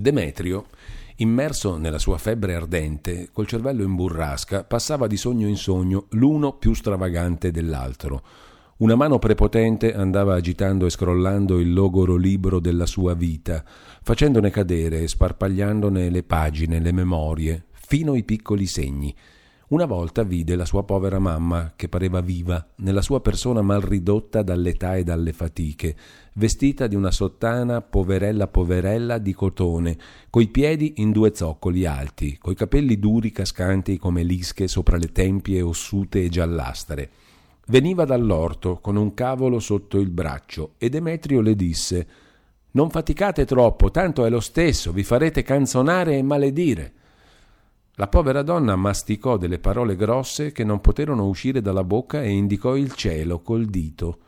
Demetrio, immerso nella sua febbre ardente, col cervello in burrasca, passava di sogno in sogno, l'uno più stravagante dell'altro. Una mano prepotente andava agitando e scrollando il logoro libro della sua vita, facendone cadere e sparpagliandone le pagine, le memorie, fino i piccoli segni. Una volta vide la sua povera mamma, che pareva viva, nella sua persona mal ridotta dall'età e dalle fatiche, vestita di una sottana poverella poverella di cotone, coi piedi in due zoccoli alti, coi capelli duri cascanti come lische sopra le tempie ossute e giallastre. Veniva dall'orto con un cavolo sotto il braccio e Demetrio le disse Non faticate troppo, tanto è lo stesso, vi farete canzonare e maledire. La povera donna masticò delle parole grosse che non poterono uscire dalla bocca e indicò il cielo col dito.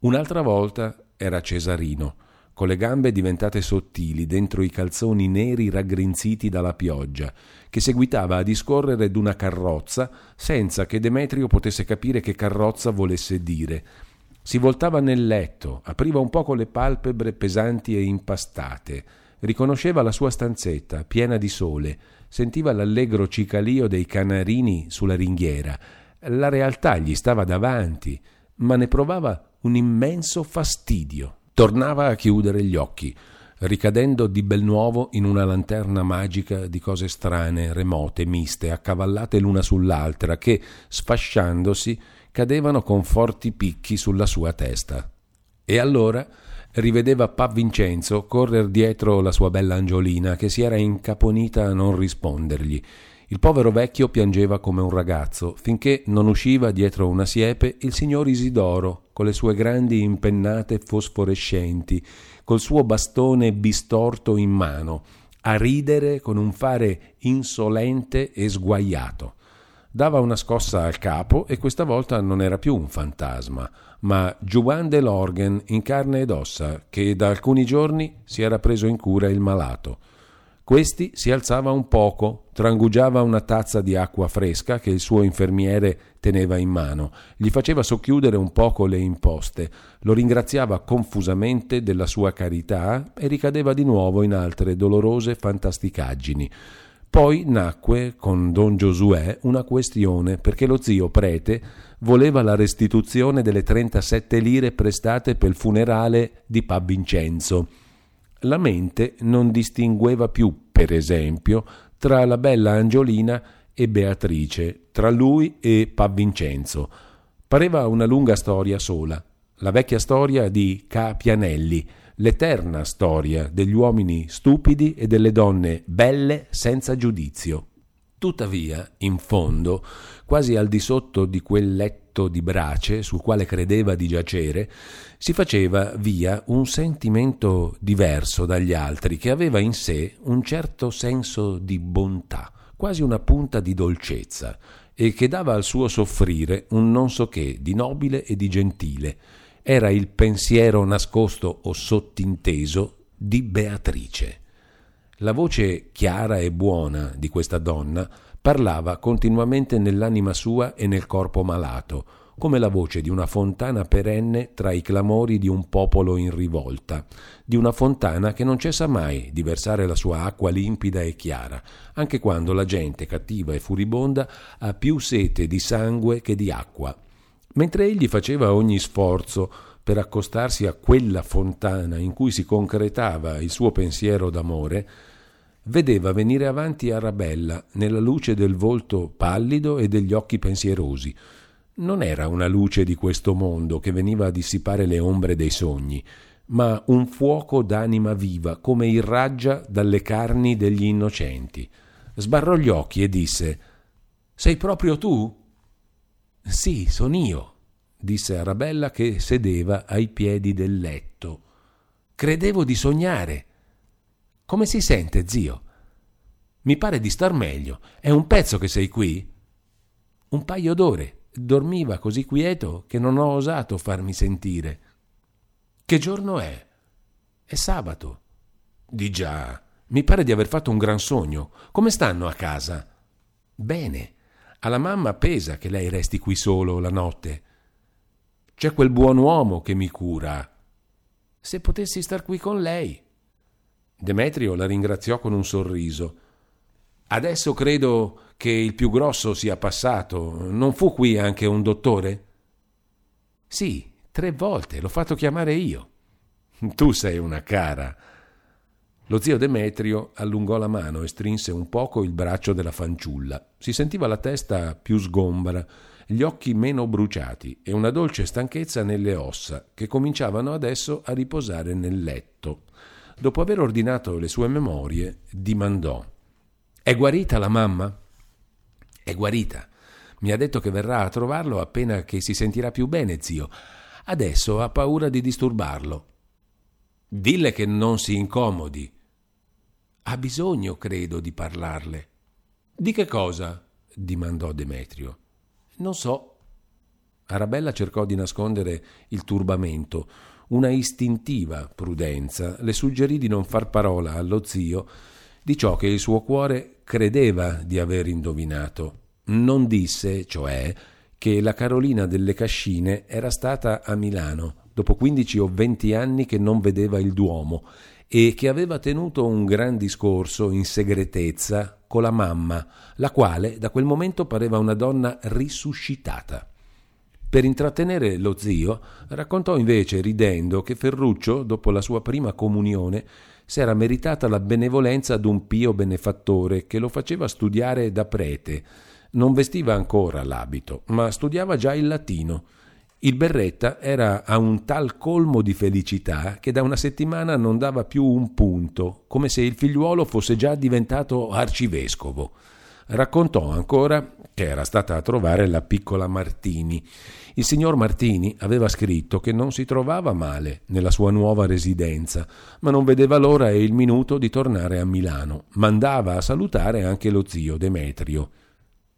Un'altra volta era Cesarino, con le gambe diventate sottili dentro i calzoni neri raggrinziti dalla pioggia, che seguitava a discorrere d'una carrozza senza che Demetrio potesse capire che carrozza volesse dire. Si voltava nel letto, apriva un poco le palpebre pesanti e impastate, riconosceva la sua stanzetta, piena di sole, sentiva l'allegro cicalio dei canarini sulla ringhiera. La realtà gli stava davanti, ma ne provava un immenso fastidio. Tornava a chiudere gli occhi, ricadendo di bel nuovo in una lanterna magica di cose strane, remote, miste, accavallate l'una sull'altra, che, sfasciandosi, cadevano con forti picchi sulla sua testa. E allora rivedeva Pa Vincenzo correr dietro la sua bella Angiolina che si era incaponita a non rispondergli. Il povero vecchio piangeva come un ragazzo, finché non usciva dietro una siepe il signor Isidoro, con le sue grandi impennate fosforescenti, col suo bastone bistorto in mano, a ridere con un fare insolente e sguaiato. Dava una scossa al capo e questa volta non era più un fantasma, ma Juan de Lorgen in carne ed ossa, che da alcuni giorni si era preso in cura il malato. Questi si alzava un poco, trangugiava una tazza di acqua fresca che il suo infermiere teneva in mano, gli faceva socchiudere un poco le imposte, lo ringraziava confusamente della sua carità e ricadeva di nuovo in altre dolorose fantasticaggini. Poi nacque con don Giosuè una questione perché lo zio prete voleva la restituzione delle 37 lire prestate per il funerale di Pa Vincenzo. La mente non distingueva più, per esempio, tra la bella Angiolina e Beatrice, tra lui e Pa Vincenzo. Pareva una lunga storia sola, la vecchia storia di Ca Pianelli, l'eterna storia degli uomini stupidi e delle donne belle senza giudizio. Tuttavia, in fondo, quasi al di sotto di quel letto di brace sul quale credeva di giacere, si faceva via un sentimento diverso dagli altri che aveva in sé un certo senso di bontà, quasi una punta di dolcezza, e che dava al suo soffrire un non so che di nobile e di gentile, era il pensiero nascosto o sottinteso di Beatrice. La voce chiara e buona di questa donna parlava continuamente nell'anima sua e nel corpo malato, come la voce di una fontana perenne tra i clamori di un popolo in rivolta, di una fontana che non cessa mai di versare la sua acqua limpida e chiara, anche quando la gente cattiva e furibonda ha più sete di sangue che di acqua Mentre egli faceva ogni sforzo per accostarsi a quella fontana in cui si concretava il suo pensiero d'amore, vedeva venire avanti Arabella nella luce del volto pallido e degli occhi pensierosi. Non era una luce di questo mondo che veniva a dissipare le ombre dei sogni, ma un fuoco d'anima viva come irraggia dalle carni degli innocenti. Sbarrò gli occhi e disse Sei proprio tu? Sì, son io, disse Arabella che sedeva ai piedi del letto. Credevo di sognare. Come si sente, zio? Mi pare di star meglio. È un pezzo che sei qui? Un paio d'ore. Dormiva così quieto che non ho osato farmi sentire. Che giorno è? È sabato. Di già. Mi pare di aver fatto un gran sogno. Come stanno a casa? Bene. Alla mamma pesa che lei resti qui solo la notte. C'è quel buon uomo che mi cura. Se potessi star qui con lei. Demetrio la ringraziò con un sorriso. Adesso credo che il più grosso sia passato. Non fu qui anche un dottore? Sì, tre volte, l'ho fatto chiamare io. Tu sei una cara. Lo zio Demetrio allungò la mano e strinse un poco il braccio della fanciulla. Si sentiva la testa più sgombra, gli occhi meno bruciati e una dolce stanchezza nelle ossa, che cominciavano adesso a riposare nel letto. Dopo aver ordinato le sue memorie, dimandò È guarita la mamma? È guarita. Mi ha detto che verrà a trovarlo appena che si sentirà più bene, zio. Adesso ha paura di disturbarlo. Dille che non si incomodi. Ha bisogno, credo, di parlarle. Di che cosa? dimandò Demetrio. Non so. Arabella cercò di nascondere il turbamento. Una istintiva prudenza le suggerì di non far parola allo zio di ciò che il suo cuore credeva di aver indovinato. Non disse, cioè, che la Carolina delle Cascine era stata a Milano dopo quindici o venti anni che non vedeva il Duomo e che aveva tenuto un gran discorso in segretezza con la mamma, la quale da quel momento pareva una donna risuscitata. Per intrattenere lo zio, raccontò invece, ridendo, che Ferruccio, dopo la sua prima comunione, s'era meritata la benevolenza d'un pio benefattore che lo faceva studiare da prete. Non vestiva ancora l'abito, ma studiava già il latino il berretta era a un tal colmo di felicità che da una settimana non dava più un punto, come se il figliuolo fosse già diventato arcivescovo. Raccontò ancora che era stata a trovare la piccola Martini. Il signor Martini aveva scritto che non si trovava male nella sua nuova residenza, ma non vedeva l'ora e il minuto di tornare a Milano. Mandava a salutare anche lo zio Demetrio.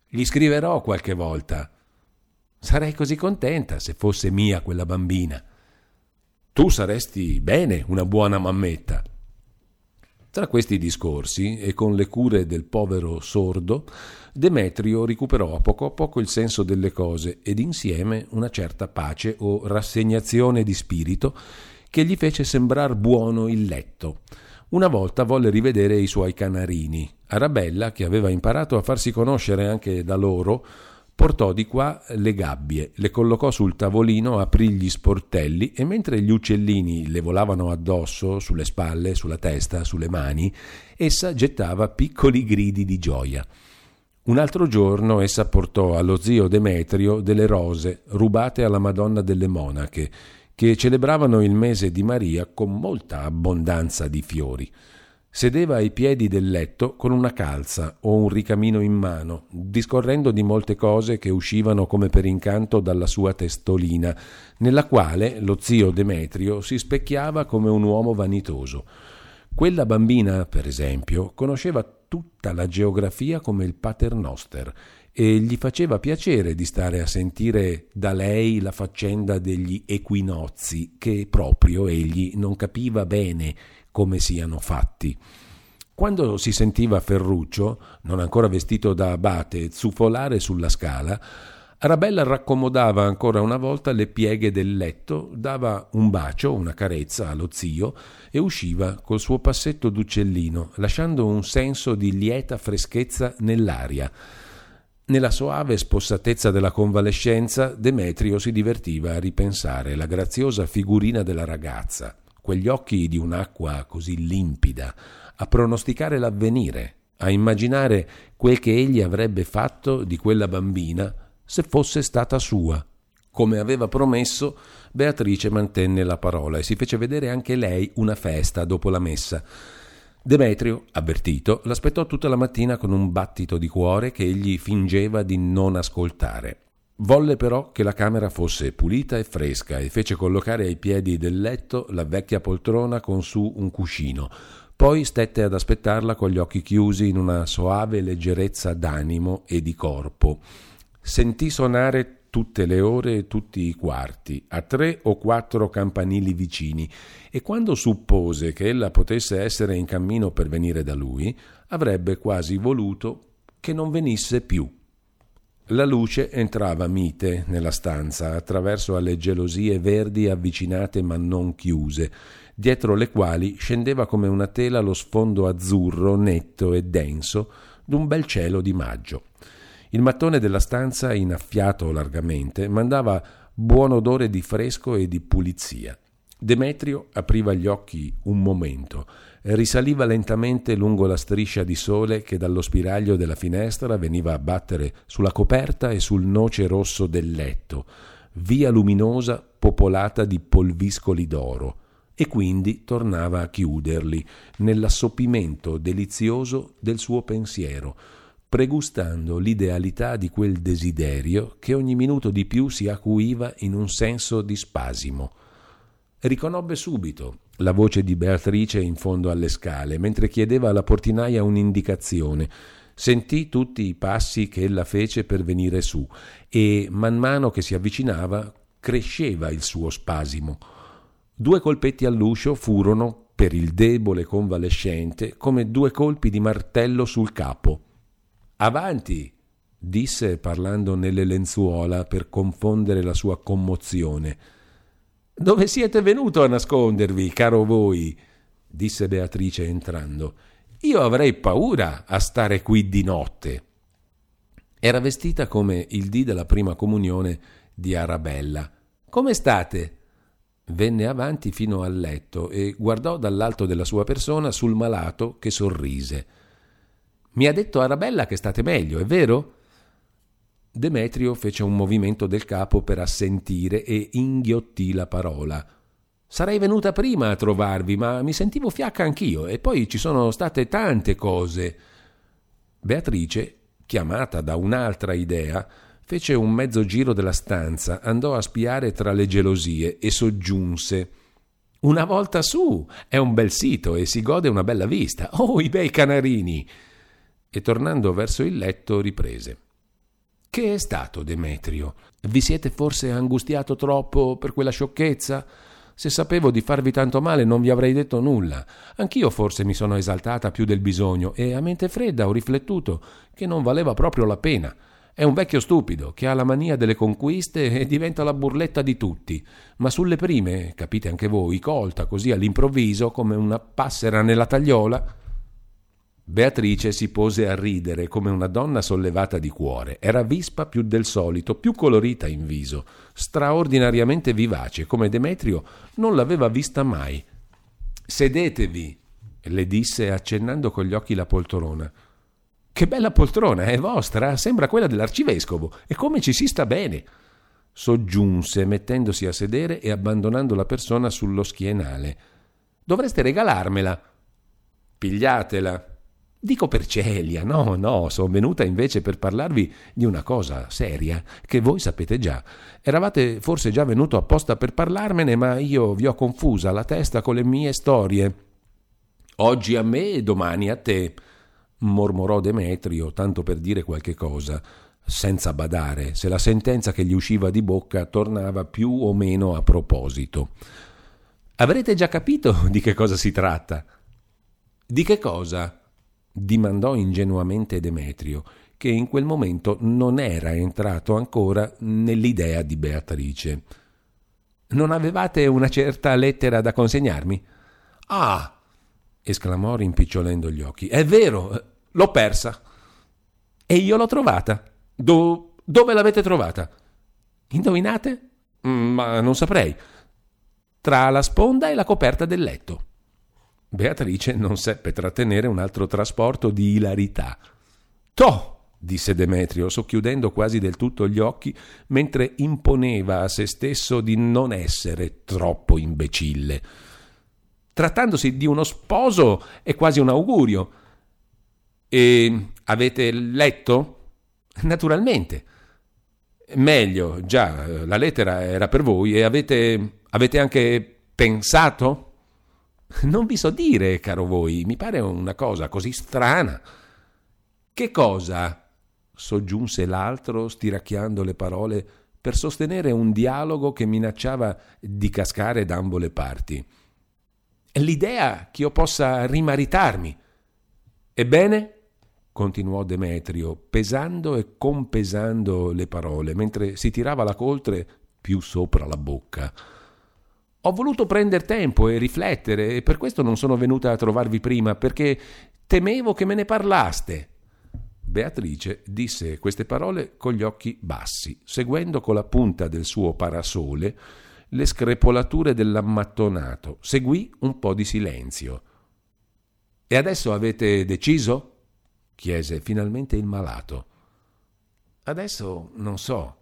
Gli scriverò qualche volta, Sarei così contenta se fosse mia quella bambina. Tu saresti bene una buona mammetta. Tra questi discorsi e con le cure del povero sordo, Demetrio recuperò a poco a poco il senso delle cose ed insieme una certa pace o rassegnazione di spirito che gli fece sembrar buono il letto. Una volta volle rivedere i suoi canarini. Arabella, che aveva imparato a farsi conoscere anche da loro, portò di qua le gabbie, le collocò sul tavolino, aprì gli sportelli e mentre gli uccellini le volavano addosso, sulle spalle, sulla testa, sulle mani, essa gettava piccoli gridi di gioia. Un altro giorno essa portò allo zio Demetrio delle rose rubate alla Madonna delle Monache, che celebravano il mese di Maria con molta abbondanza di fiori. Sedeva ai piedi del letto con una calza o un ricamino in mano, discorrendo di molte cose che uscivano come per incanto dalla sua testolina, nella quale lo zio Demetrio si specchiava come un uomo vanitoso. Quella bambina, per esempio, conosceva tutta la geografia come il paternoster e gli faceva piacere di stare a sentire da lei la faccenda degli equinozi che proprio egli non capiva bene come siano fatti. Quando si sentiva Ferruccio, non ancora vestito da abate, zufolare sulla scala, Arabella raccomodava ancora una volta le pieghe del letto, dava un bacio, una carezza allo zio e usciva col suo passetto d'uccellino, lasciando un senso di lieta freschezza nell'aria. Nella soave spossatezza della convalescenza, Demetrio si divertiva a ripensare la graziosa figurina della ragazza, quegli occhi di un'acqua così limpida, a pronosticare l'avvenire, a immaginare quel che egli avrebbe fatto di quella bambina se fosse stata sua. Come aveva promesso, Beatrice mantenne la parola e si fece vedere anche lei una festa dopo la messa. Demetrio, avvertito, l'aspettò tutta la mattina con un battito di cuore che egli fingeva di non ascoltare. Volle però che la camera fosse pulita e fresca e fece collocare ai piedi del letto la vecchia poltrona con su un cuscino. Poi stette ad aspettarla con gli occhi chiusi in una soave leggerezza d'animo e di corpo. Sentì suonare tutte le ore e tutti i quarti, a tre o quattro campanili vicini, e quando suppose che ella potesse essere in cammino per venire da lui, avrebbe quasi voluto che non venisse più. La luce entrava mite nella stanza attraverso alle gelosie verdi avvicinate ma non chiuse, dietro le quali scendeva come una tela lo sfondo azzurro, netto e denso d'un bel cielo di maggio. Il mattone della stanza, innaffiato largamente, mandava buon odore di fresco e di pulizia. Demetrio apriva gli occhi un momento, risaliva lentamente lungo la striscia di sole che dallo spiraglio della finestra veniva a battere sulla coperta e sul noce rosso del letto, via luminosa popolata di polviscoli d'oro, e quindi tornava a chiuderli nell'assopimento delizioso del suo pensiero, pregustando l'idealità di quel desiderio che ogni minuto di più si acuiva in un senso di spasimo. Riconobbe subito la voce di Beatrice in fondo alle scale, mentre chiedeva alla portinaia un'indicazione. Sentì tutti i passi che ella fece per venire su e, man mano che si avvicinava, cresceva il suo spasimo. Due colpetti all'uscio furono, per il debole convalescente, come due colpi di martello sul capo. Avanti! disse parlando nelle lenzuola per confondere la sua commozione. Dove siete venuto a nascondervi, caro voi? disse Beatrice entrando. Io avrei paura a stare qui di notte. Era vestita come il dì della prima comunione di Arabella. Come state? Venne avanti fino al letto e guardò dall'alto della sua persona sul malato che sorrise. Mi ha detto Arabella che state meglio, è vero? Demetrio fece un movimento del capo per assentire e inghiottì la parola. Sarei venuta prima a trovarvi, ma mi sentivo fiacca anch'io e poi ci sono state tante cose. Beatrice, chiamata da un'altra idea, fece un mezzo giro della stanza, andò a spiare tra le gelosie e soggiunse Una volta su, è un bel sito e si gode una bella vista. Oh, i bei canarini! e tornando verso il letto riprese. Che è stato, Demetrio? Vi siete forse angustiato troppo per quella sciocchezza? Se sapevo di farvi tanto male non vi avrei detto nulla. Anch'io forse mi sono esaltata più del bisogno e a mente fredda ho riflettuto che non valeva proprio la pena. È un vecchio stupido che ha la mania delle conquiste e diventa la burletta di tutti, ma sulle prime, capite anche voi, colta così all'improvviso come una passera nella tagliola, Beatrice si pose a ridere come una donna sollevata di cuore. Era vispa più del solito, più colorita in viso, straordinariamente vivace, come Demetrio non l'aveva vista mai. Sedetevi, le disse accennando con gli occhi la poltrona. Che bella poltrona, è vostra, sembra quella dell'arcivescovo, e come ci si sta bene. Soggiunse, mettendosi a sedere e abbandonando la persona sullo schienale. Dovreste regalarmela. Pigliatela, Dico per Celia, no, no, sono venuta invece per parlarvi di una cosa seria che voi sapete già. Eravate forse già venuto apposta per parlarmene, ma io vi ho confusa la testa con le mie storie. Oggi a me e domani a te, mormorò Demetrio, tanto per dire qualche cosa, senza badare se la sentenza che gli usciva di bocca tornava più o meno a proposito. Avrete già capito di che cosa si tratta? Di che cosa? Dimandò ingenuamente Demetrio, che in quel momento non era entrato ancora nell'idea di Beatrice. Non avevate una certa lettera da consegnarmi? Ah! esclamò rimpicciolendo gli occhi. È vero, l'ho persa. E io l'ho trovata. Do- dove l'avete trovata? Indovinate? Mm, ma non saprei. Tra la sponda e la coperta del letto. Beatrice non seppe trattenere un altro trasporto di ilarità. Toh! disse Demetrio, socchiudendo quasi del tutto gli occhi, mentre imponeva a se stesso di non essere troppo imbecille. Trattandosi di uno sposo è quasi un augurio. E avete letto? Naturalmente. Meglio, già, la lettera era per voi e avete, avete anche pensato? Non vi so dire, caro voi, mi pare una cosa così strana. Che cosa? soggiunse l'altro, stiracchiando le parole per sostenere un dialogo che minacciava di cascare d'ambo le parti. L'idea che io possa rimaritarmi. Ebbene? continuò Demetrio, pesando e compesando le parole, mentre si tirava la coltre più sopra la bocca. Ho voluto prendere tempo e riflettere e per questo non sono venuta a trovarvi prima, perché temevo che me ne parlaste. Beatrice disse queste parole con gli occhi bassi, seguendo con la punta del suo parasole le screpolature dell'ammattonato. Seguì un po' di silenzio. E adesso avete deciso? chiese finalmente il malato. Adesso non so.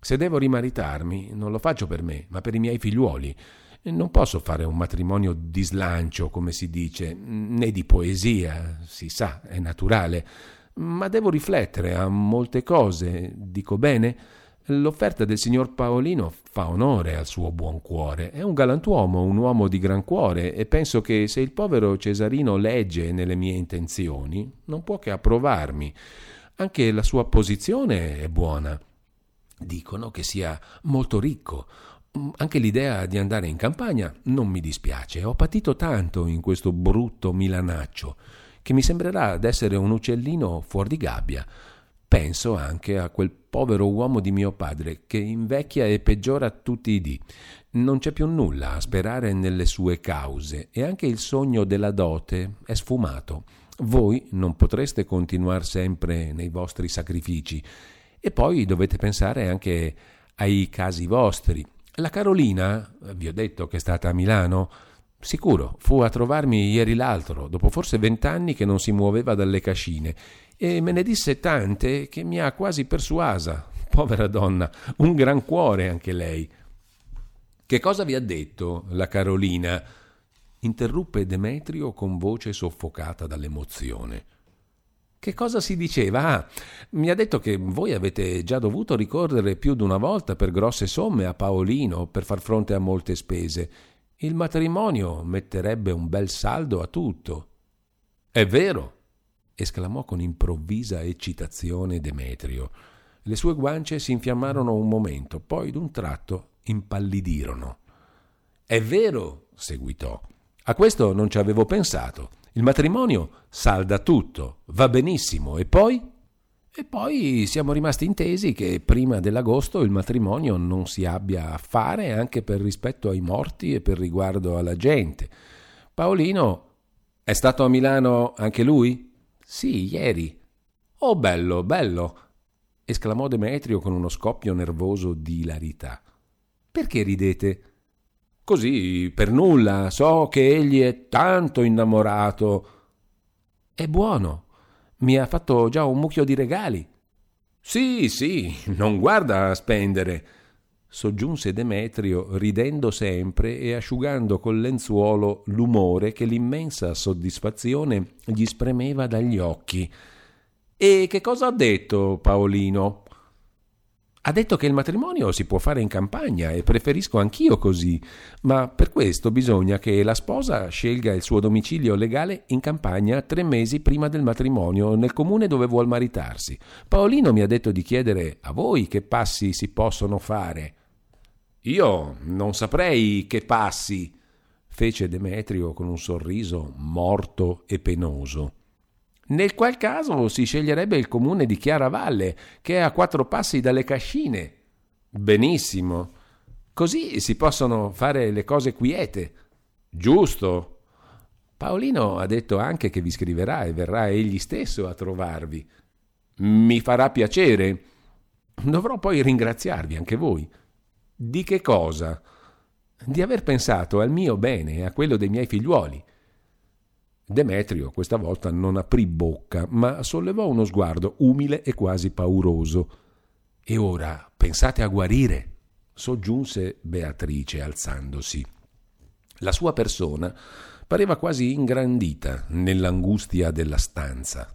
Se devo rimaritarmi, non lo faccio per me, ma per i miei figliuoli. Non posso fare un matrimonio di slancio, come si dice, né di poesia, si sa, è naturale ma devo riflettere a molte cose, dico bene? L'offerta del signor Paolino fa onore al suo buon cuore. È un galantuomo, un uomo di gran cuore e penso che se il povero Cesarino legge nelle mie intenzioni, non può che approvarmi. Anche la sua posizione è buona. Dicono che sia molto ricco. Anche l'idea di andare in campagna non mi dispiace. Ho patito tanto in questo brutto milanaccio che mi sembrerà d'essere un uccellino fuori di gabbia. Penso anche a quel povero uomo di mio padre che invecchia e peggiora tutti i dì. Non c'è più nulla a sperare nelle sue cause e anche il sogno della dote è sfumato. Voi non potreste continuare sempre nei vostri sacrifici e poi dovete pensare anche ai casi vostri. La Carolina, vi ho detto che è stata a Milano, Sicuro, fu a trovarmi ieri l'altro, dopo forse vent'anni che non si muoveva dalle cascine, e me ne disse tante che mi ha quasi persuasa. Povera donna, un gran cuore anche lei. Che cosa vi ha detto la Carolina? interruppe Demetrio con voce soffocata dall'emozione. Che cosa si diceva? Ah, mi ha detto che voi avete già dovuto ricorrere più di una volta per grosse somme a Paolino per far fronte a molte spese il matrimonio metterebbe un bel saldo a tutto. È vero, esclamò con improvvisa eccitazione Demetrio. Le sue guance si infiammarono un momento, poi d'un tratto impallidirono. È vero, seguitò. A questo non ci avevo pensato. Il matrimonio salda tutto, va benissimo, e poi? E poi siamo rimasti intesi che prima dell'agosto il matrimonio non si abbia a fare anche per rispetto ai morti e per riguardo alla gente. Paolino è stato a Milano anche lui? Sì, ieri. Oh, bello, bello! esclamò Demetrio con uno scoppio nervoso di ilarità. Perché ridete? Così, per nulla, so che egli è tanto innamorato. È buono, mi ha fatto già un mucchio di regali. Sì, sì, non guarda a spendere, soggiunse Demetrio, ridendo sempre e asciugando col lenzuolo l'umore che l'immensa soddisfazione gli spremeva dagli occhi. E che cosa ha detto Paolino? Ha detto che il matrimonio si può fare in campagna e preferisco anch'io così, ma per questo bisogna che la sposa scelga il suo domicilio legale in campagna tre mesi prima del matrimonio nel comune dove vuol maritarsi. Paolino mi ha detto di chiedere a voi che passi si possono fare. Io non saprei che passi, fece Demetrio con un sorriso morto e penoso nel qual caso si sceglierebbe il comune di Chiaravalle, che è a quattro passi dalle cascine. Benissimo. Così si possono fare le cose quiete. Giusto. Paolino ha detto anche che vi scriverà e verrà egli stesso a trovarvi. Mi farà piacere. Dovrò poi ringraziarvi anche voi. Di che cosa? Di aver pensato al mio bene e a quello dei miei figliuoli. Demetrio questa volta non aprì bocca, ma sollevò uno sguardo umile e quasi pauroso. E ora pensate a guarire? soggiunse Beatrice alzandosi. La sua persona pareva quasi ingrandita nell'angustia della stanza.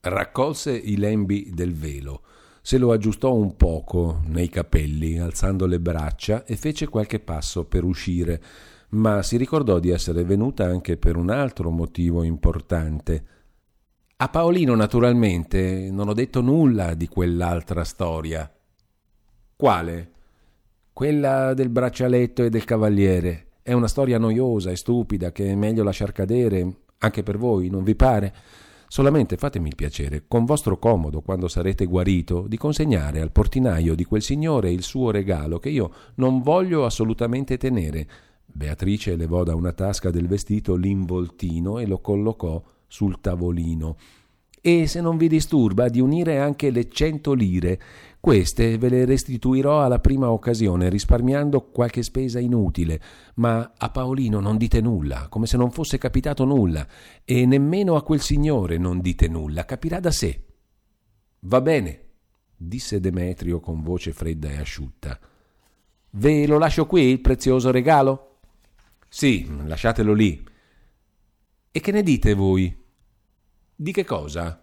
Raccolse i lembi del velo, se lo aggiustò un poco nei capelli, alzando le braccia, e fece qualche passo per uscire ma si ricordò di essere venuta anche per un altro motivo importante. A Paolino, naturalmente, non ho detto nulla di quell'altra storia. Quale? Quella del braccialetto e del cavaliere. È una storia noiosa e stupida che è meglio lasciar cadere, anche per voi, non vi pare? Solamente fatemi il piacere, con vostro comodo, quando sarete guarito, di consegnare al portinaio di quel signore il suo regalo che io non voglio assolutamente tenere, Beatrice levò da una tasca del vestito l'involtino e lo collocò sul tavolino. E se non vi disturba di unire anche le cento lire, queste ve le restituirò alla prima occasione, risparmiando qualche spesa inutile. Ma a Paolino non dite nulla, come se non fosse capitato nulla, e nemmeno a quel signore non dite nulla, capirà da sé. Va bene, disse Demetrio con voce fredda e asciutta. Ve lo lascio qui il prezioso regalo? Sì, lasciatelo lì. E che ne dite voi? Di che cosa?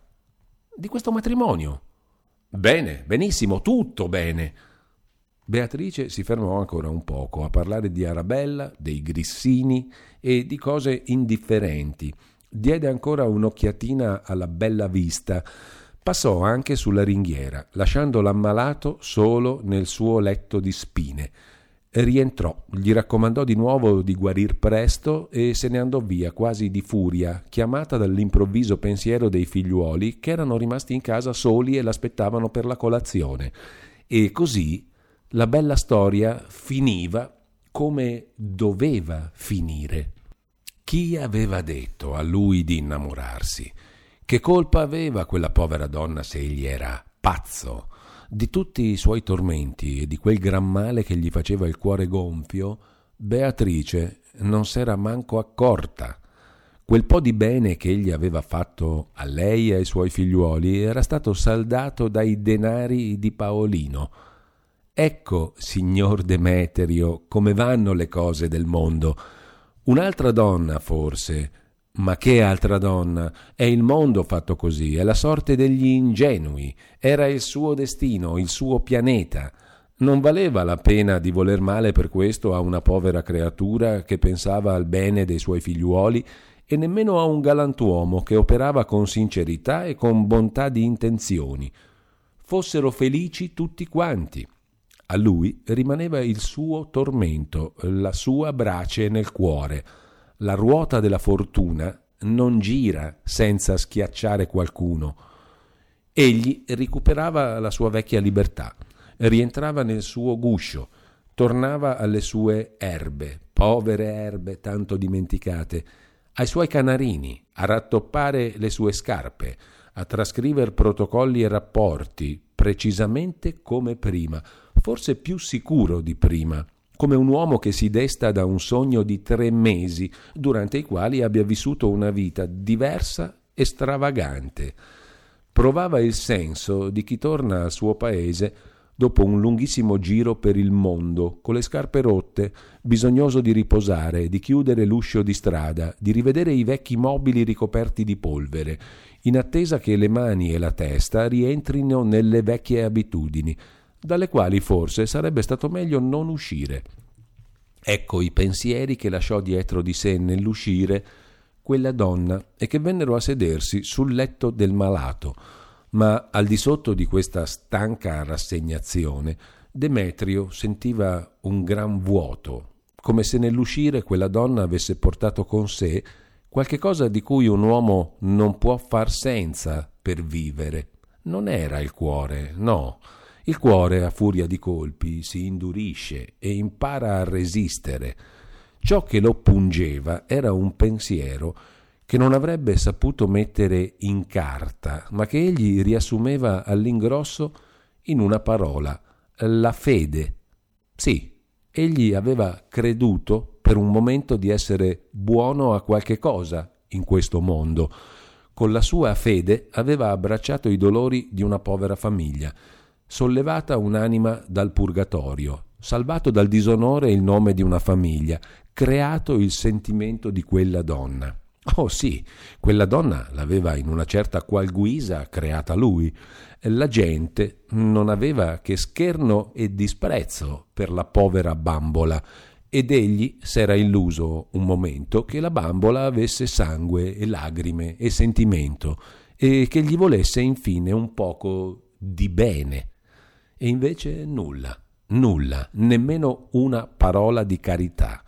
Di questo matrimonio. Bene, benissimo, tutto bene. Beatrice si fermò ancora un poco a parlare di Arabella, dei Grissini e di cose indifferenti. Diede ancora un'occhiatina alla bella vista. Passò anche sulla ringhiera, lasciando l'ammalato solo nel suo letto di spine rientrò, gli raccomandò di nuovo di guarir presto e se ne andò via quasi di furia, chiamata dall'improvviso pensiero dei figliuoli che erano rimasti in casa soli e l'aspettavano per la colazione. E così la bella storia finiva come doveva finire. Chi aveva detto a lui di innamorarsi? Che colpa aveva quella povera donna se egli era pazzo? Di tutti i suoi tormenti e di quel gran male che gli faceva il cuore gonfio, Beatrice non s'era manco accorta. Quel po' di bene che egli aveva fatto a lei e ai suoi figliuoli era stato saldato dai denari di Paolino. Ecco, signor Demeterio, come vanno le cose del mondo. Un'altra donna, forse, ma che altra donna? È il mondo fatto così, è la sorte degli ingenui, era il suo destino, il suo pianeta. Non valeva la pena di voler male per questo a una povera creatura che pensava al bene dei suoi figliuoli e nemmeno a un galantuomo che operava con sincerità e con bontà di intenzioni. Fossero felici tutti quanti. A lui rimaneva il suo tormento, la sua brace nel cuore la ruota della fortuna non gira senza schiacciare qualcuno. Egli recuperava la sua vecchia libertà, rientrava nel suo guscio, tornava alle sue erbe, povere erbe tanto dimenticate, ai suoi canarini, a rattoppare le sue scarpe, a trascrivere protocolli e rapporti, precisamente come prima, forse più sicuro di prima, come un uomo che si desta da un sogno di tre mesi, durante i quali abbia vissuto una vita diversa e stravagante. Provava il senso di chi torna al suo paese dopo un lunghissimo giro per il mondo, con le scarpe rotte, bisognoso di riposare, di chiudere l'uscio di strada, di rivedere i vecchi mobili ricoperti di polvere, in attesa che le mani e la testa rientrino nelle vecchie abitudini, dalle quali forse sarebbe stato meglio non uscire. Ecco i pensieri che lasciò dietro di sé nell'uscire quella donna e che vennero a sedersi sul letto del malato. Ma al di sotto di questa stanca rassegnazione, Demetrio sentiva un gran vuoto, come se nell'uscire quella donna avesse portato con sé qualche cosa di cui un uomo non può far senza per vivere. Non era il cuore, no, il cuore, a furia di colpi, si indurisce e impara a resistere. Ciò che lo pungeva era un pensiero che non avrebbe saputo mettere in carta, ma che egli riassumeva all'ingrosso in una parola, la fede. Sì, egli aveva creduto per un momento di essere buono a qualche cosa in questo mondo. Con la sua fede aveva abbracciato i dolori di una povera famiglia sollevata un'anima dal purgatorio, salvato dal disonore il nome di una famiglia, creato il sentimento di quella donna. Oh sì, quella donna l'aveva in una certa qual guisa creata lui. La gente non aveva che scherno e disprezzo per la povera bambola ed egli s'era illuso un momento che la bambola avesse sangue e lagrime e sentimento e che gli volesse infine un poco di bene. E invece nulla, nulla, nemmeno una parola di carità.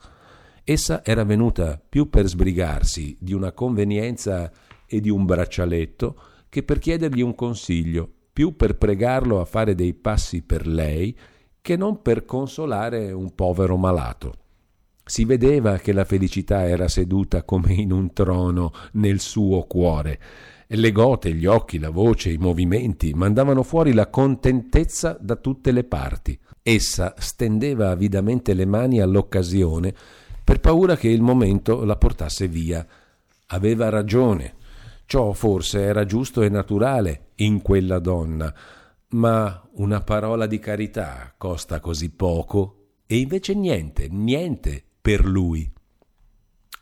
Essa era venuta più per sbrigarsi di una convenienza e di un braccialetto che per chiedergli un consiglio, più per pregarlo a fare dei passi per lei che non per consolare un povero malato. Si vedeva che la felicità era seduta come in un trono nel suo cuore. Le gote, gli occhi, la voce, i movimenti mandavano fuori la contentezza da tutte le parti. Essa stendeva avidamente le mani all'occasione per paura che il momento la portasse via. Aveva ragione. Ciò forse era giusto e naturale in quella donna, ma una parola di carità costa così poco e invece niente, niente per lui.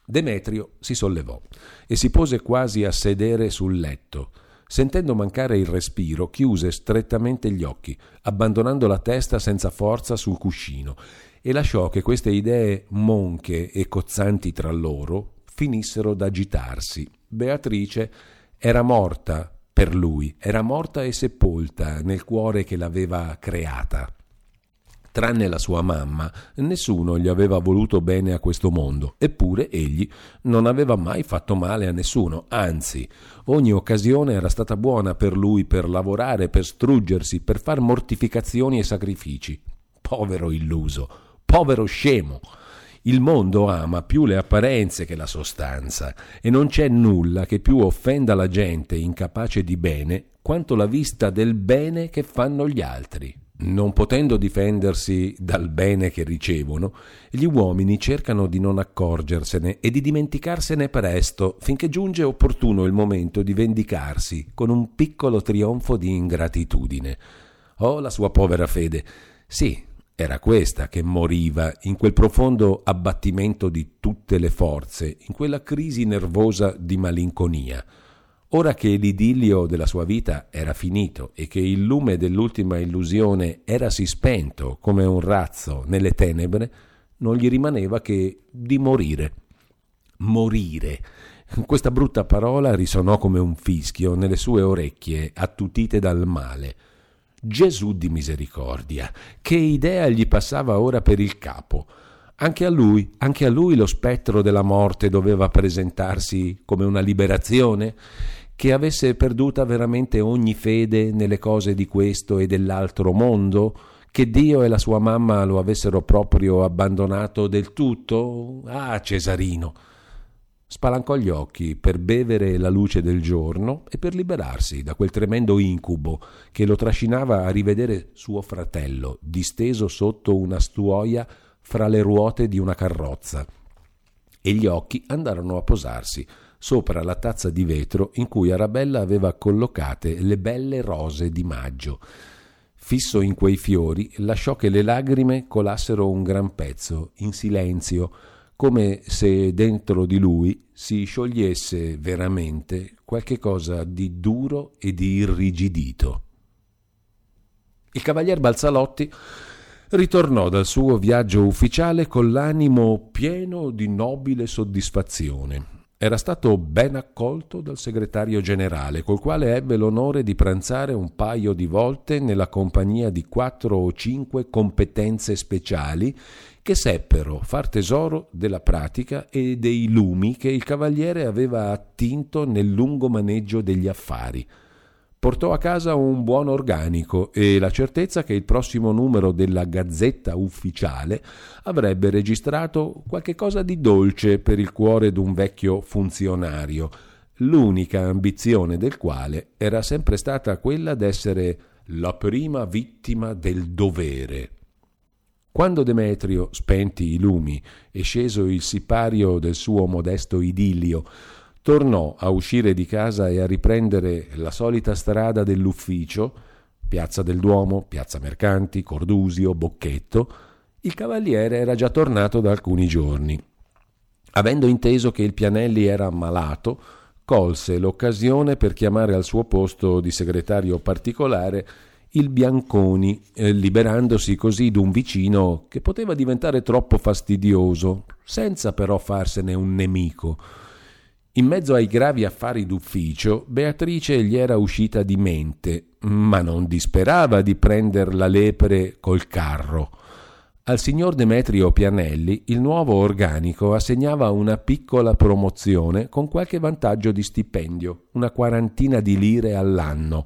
Demetrio si sollevò e si pose quasi a sedere sul letto. Sentendo mancare il respiro, chiuse strettamente gli occhi, abbandonando la testa senza forza sul cuscino, e lasciò che queste idee monche e cozzanti tra loro finissero d'agitarsi. Beatrice era morta per lui, era morta e sepolta nel cuore che l'aveva creata. Tranne la sua mamma, nessuno gli aveva voluto bene a questo mondo, eppure egli non aveva mai fatto male a nessuno, anzi, ogni occasione era stata buona per lui per lavorare, per struggersi, per far mortificazioni e sacrifici. Povero illuso, povero scemo. Il mondo ama più le apparenze che la sostanza e non c'è nulla che più offenda la gente incapace di bene quanto la vista del bene che fanno gli altri. Non potendo difendersi dal bene che ricevono, gli uomini cercano di non accorgersene e di dimenticarsene presto, finché giunge opportuno il momento di vendicarsi con un piccolo trionfo di ingratitudine. Oh, la sua povera fede! Sì, era questa che moriva in quel profondo abbattimento di tutte le forze, in quella crisi nervosa di malinconia. Ora che l'idillio della sua vita era finito e che il lume dell'ultima illusione era si spento come un razzo nelle tenebre, non gli rimaneva che di morire. Morire. Questa brutta parola risonò come un fischio nelle sue orecchie, attutite dal male. Gesù di misericordia, che idea gli passava ora per il capo? Anche a lui, anche a lui lo spettro della morte doveva presentarsi come una liberazione? Che avesse perduta veramente ogni fede nelle cose di questo e dell'altro mondo? Che Dio e la sua mamma lo avessero proprio abbandonato del tutto? Ah, Cesarino! Spalancò gli occhi per bevere la luce del giorno e per liberarsi da quel tremendo incubo che lo trascinava a rivedere suo fratello disteso sotto una stuoia fra le ruote di una carrozza, e gli occhi andarono a posarsi sopra la tazza di vetro in cui Arabella aveva collocate le belle rose di maggio. Fisso in quei fiori, lasciò che le lagrime colassero un gran pezzo, in silenzio, come se dentro di lui si sciogliesse veramente qualche cosa di duro e di irrigidito. Il cavalier Balzalotti ritornò dal suo viaggio ufficiale con l'animo pieno di nobile soddisfazione. Era stato ben accolto dal segretario generale, col quale ebbe l'onore di pranzare un paio di volte nella compagnia di quattro o cinque competenze speciali che seppero far tesoro della pratica e dei lumi che il cavaliere aveva attinto nel lungo maneggio degli affari portò a casa un buon organico e la certezza che il prossimo numero della Gazzetta Ufficiale avrebbe registrato qualche cosa di dolce per il cuore d'un vecchio funzionario, l'unica ambizione del quale era sempre stata quella d'essere la prima vittima del dovere. Quando Demetrio, spenti i lumi e sceso il sipario del suo modesto idillio, tornò a uscire di casa e a riprendere la solita strada dell'ufficio, piazza del Duomo, piazza Mercanti, Cordusio, Bocchetto, il cavaliere era già tornato da alcuni giorni. Avendo inteso che il Pianelli era ammalato, colse l'occasione per chiamare al suo posto di segretario particolare il Bianconi, eh, liberandosi così d'un vicino che poteva diventare troppo fastidioso, senza però farsene un nemico. In mezzo ai gravi affari d'ufficio, Beatrice gli era uscita di mente, ma non disperava di prender la lepre col carro. Al signor Demetrio Pianelli il nuovo organico assegnava una piccola promozione con qualche vantaggio di stipendio, una quarantina di lire all'anno.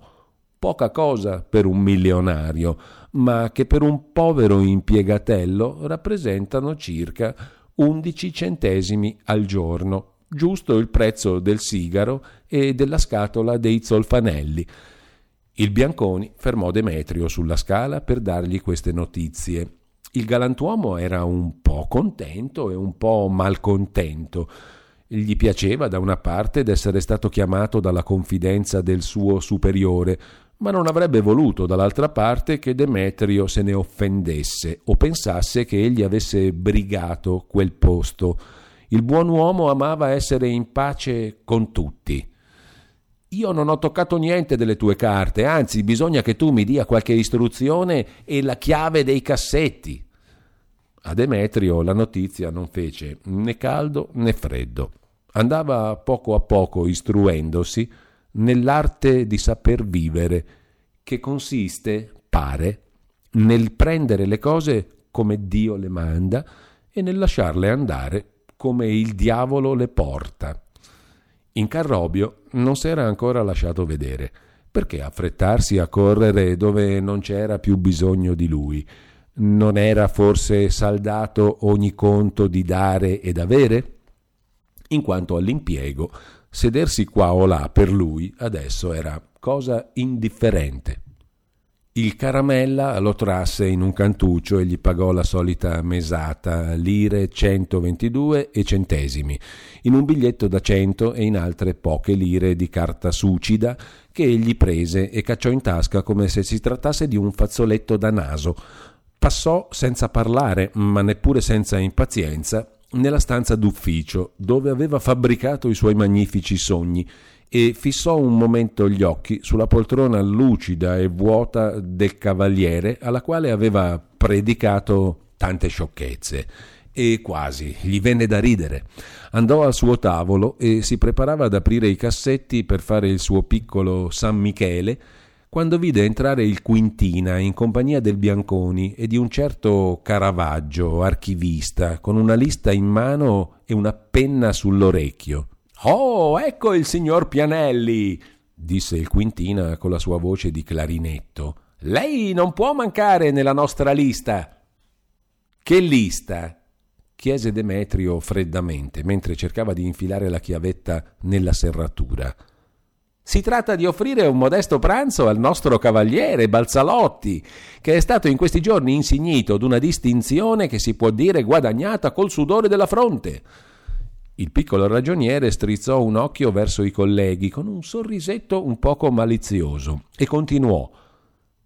Poca cosa per un milionario, ma che per un povero impiegatello rappresentano circa 11 centesimi al giorno, giusto il prezzo del sigaro e della scatola dei zolfanelli. Il Bianconi fermò Demetrio sulla scala per dargli queste notizie. Il galantuomo era un po' contento e un po' malcontento. Gli piaceva da una parte d'essere stato chiamato dalla confidenza del suo superiore, ma non avrebbe voluto dall'altra parte che Demetrio se ne offendesse o pensasse che egli avesse brigato quel posto. Il buon uomo amava essere in pace con tutti. Io non ho toccato niente delle tue carte, anzi bisogna che tu mi dia qualche istruzione e la chiave dei cassetti. A Demetrio la notizia non fece né caldo né freddo. Andava poco a poco istruendosi nell'arte di saper vivere, che consiste, pare, nel prendere le cose come Dio le manda e nel lasciarle andare come il diavolo le porta. In Carrobio non s'era ancora lasciato vedere. Perché affrettarsi a correre dove non c'era più bisogno di lui? Non era forse saldato ogni conto di dare ed avere? In quanto all'impiego, sedersi qua o là per lui adesso era cosa indifferente. Il Caramella lo trasse in un cantuccio e gli pagò la solita mesata, lire 122 e centesimi, in un biglietto da 100 e in altre poche lire di carta sucida che egli prese e cacciò in tasca come se si trattasse di un fazzoletto da naso. Passò senza parlare, ma neppure senza impazienza, nella stanza d'ufficio, dove aveva fabbricato i suoi magnifici sogni, e fissò un momento gli occhi sulla poltrona lucida e vuota del cavaliere alla quale aveva predicato tante sciocchezze e quasi gli venne da ridere. Andò al suo tavolo e si preparava ad aprire i cassetti per fare il suo piccolo San Michele quando vide entrare il Quintina in compagnia del Bianconi e di un certo Caravaggio, archivista, con una lista in mano e una penna sull'orecchio. Oh, ecco il signor Pianelli, disse il Quintina con la sua voce di clarinetto. Lei non può mancare nella nostra lista. Che lista? chiese Demetrio freddamente, mentre cercava di infilare la chiavetta nella serratura. Si tratta di offrire un modesto pranzo al nostro cavaliere Balzalotti, che è stato in questi giorni insignito d'una distinzione che si può dire guadagnata col sudore della fronte. Il piccolo ragioniere strizzò un occhio verso i colleghi con un sorrisetto un poco malizioso e continuò.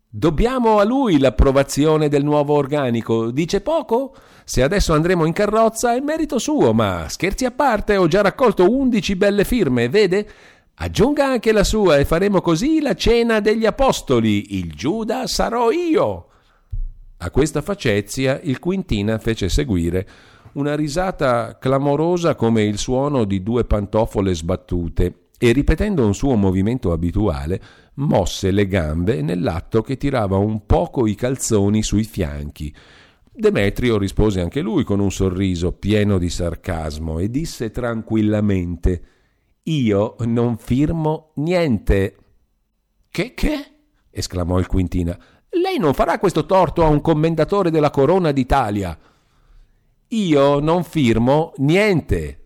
Dobbiamo a lui l'approvazione del nuovo organico. Dice poco? Se adesso andremo in carrozza è merito suo, ma scherzi a parte, ho già raccolto undici belle firme, vede? Aggiunga anche la sua e faremo così la cena degli apostoli. Il Giuda sarò io. A questa facezia il Quintina fece seguire una risata clamorosa come il suono di due pantofole sbattute e ripetendo un suo movimento abituale mosse le gambe nell'atto che tirava un poco i calzoni sui fianchi. Demetrio rispose anche lui con un sorriso pieno di sarcasmo e disse tranquillamente Io non firmo niente. Che che? esclamò il Quintina. Lei non farà questo torto a un commendatore della corona d'Italia. Io non firmo niente,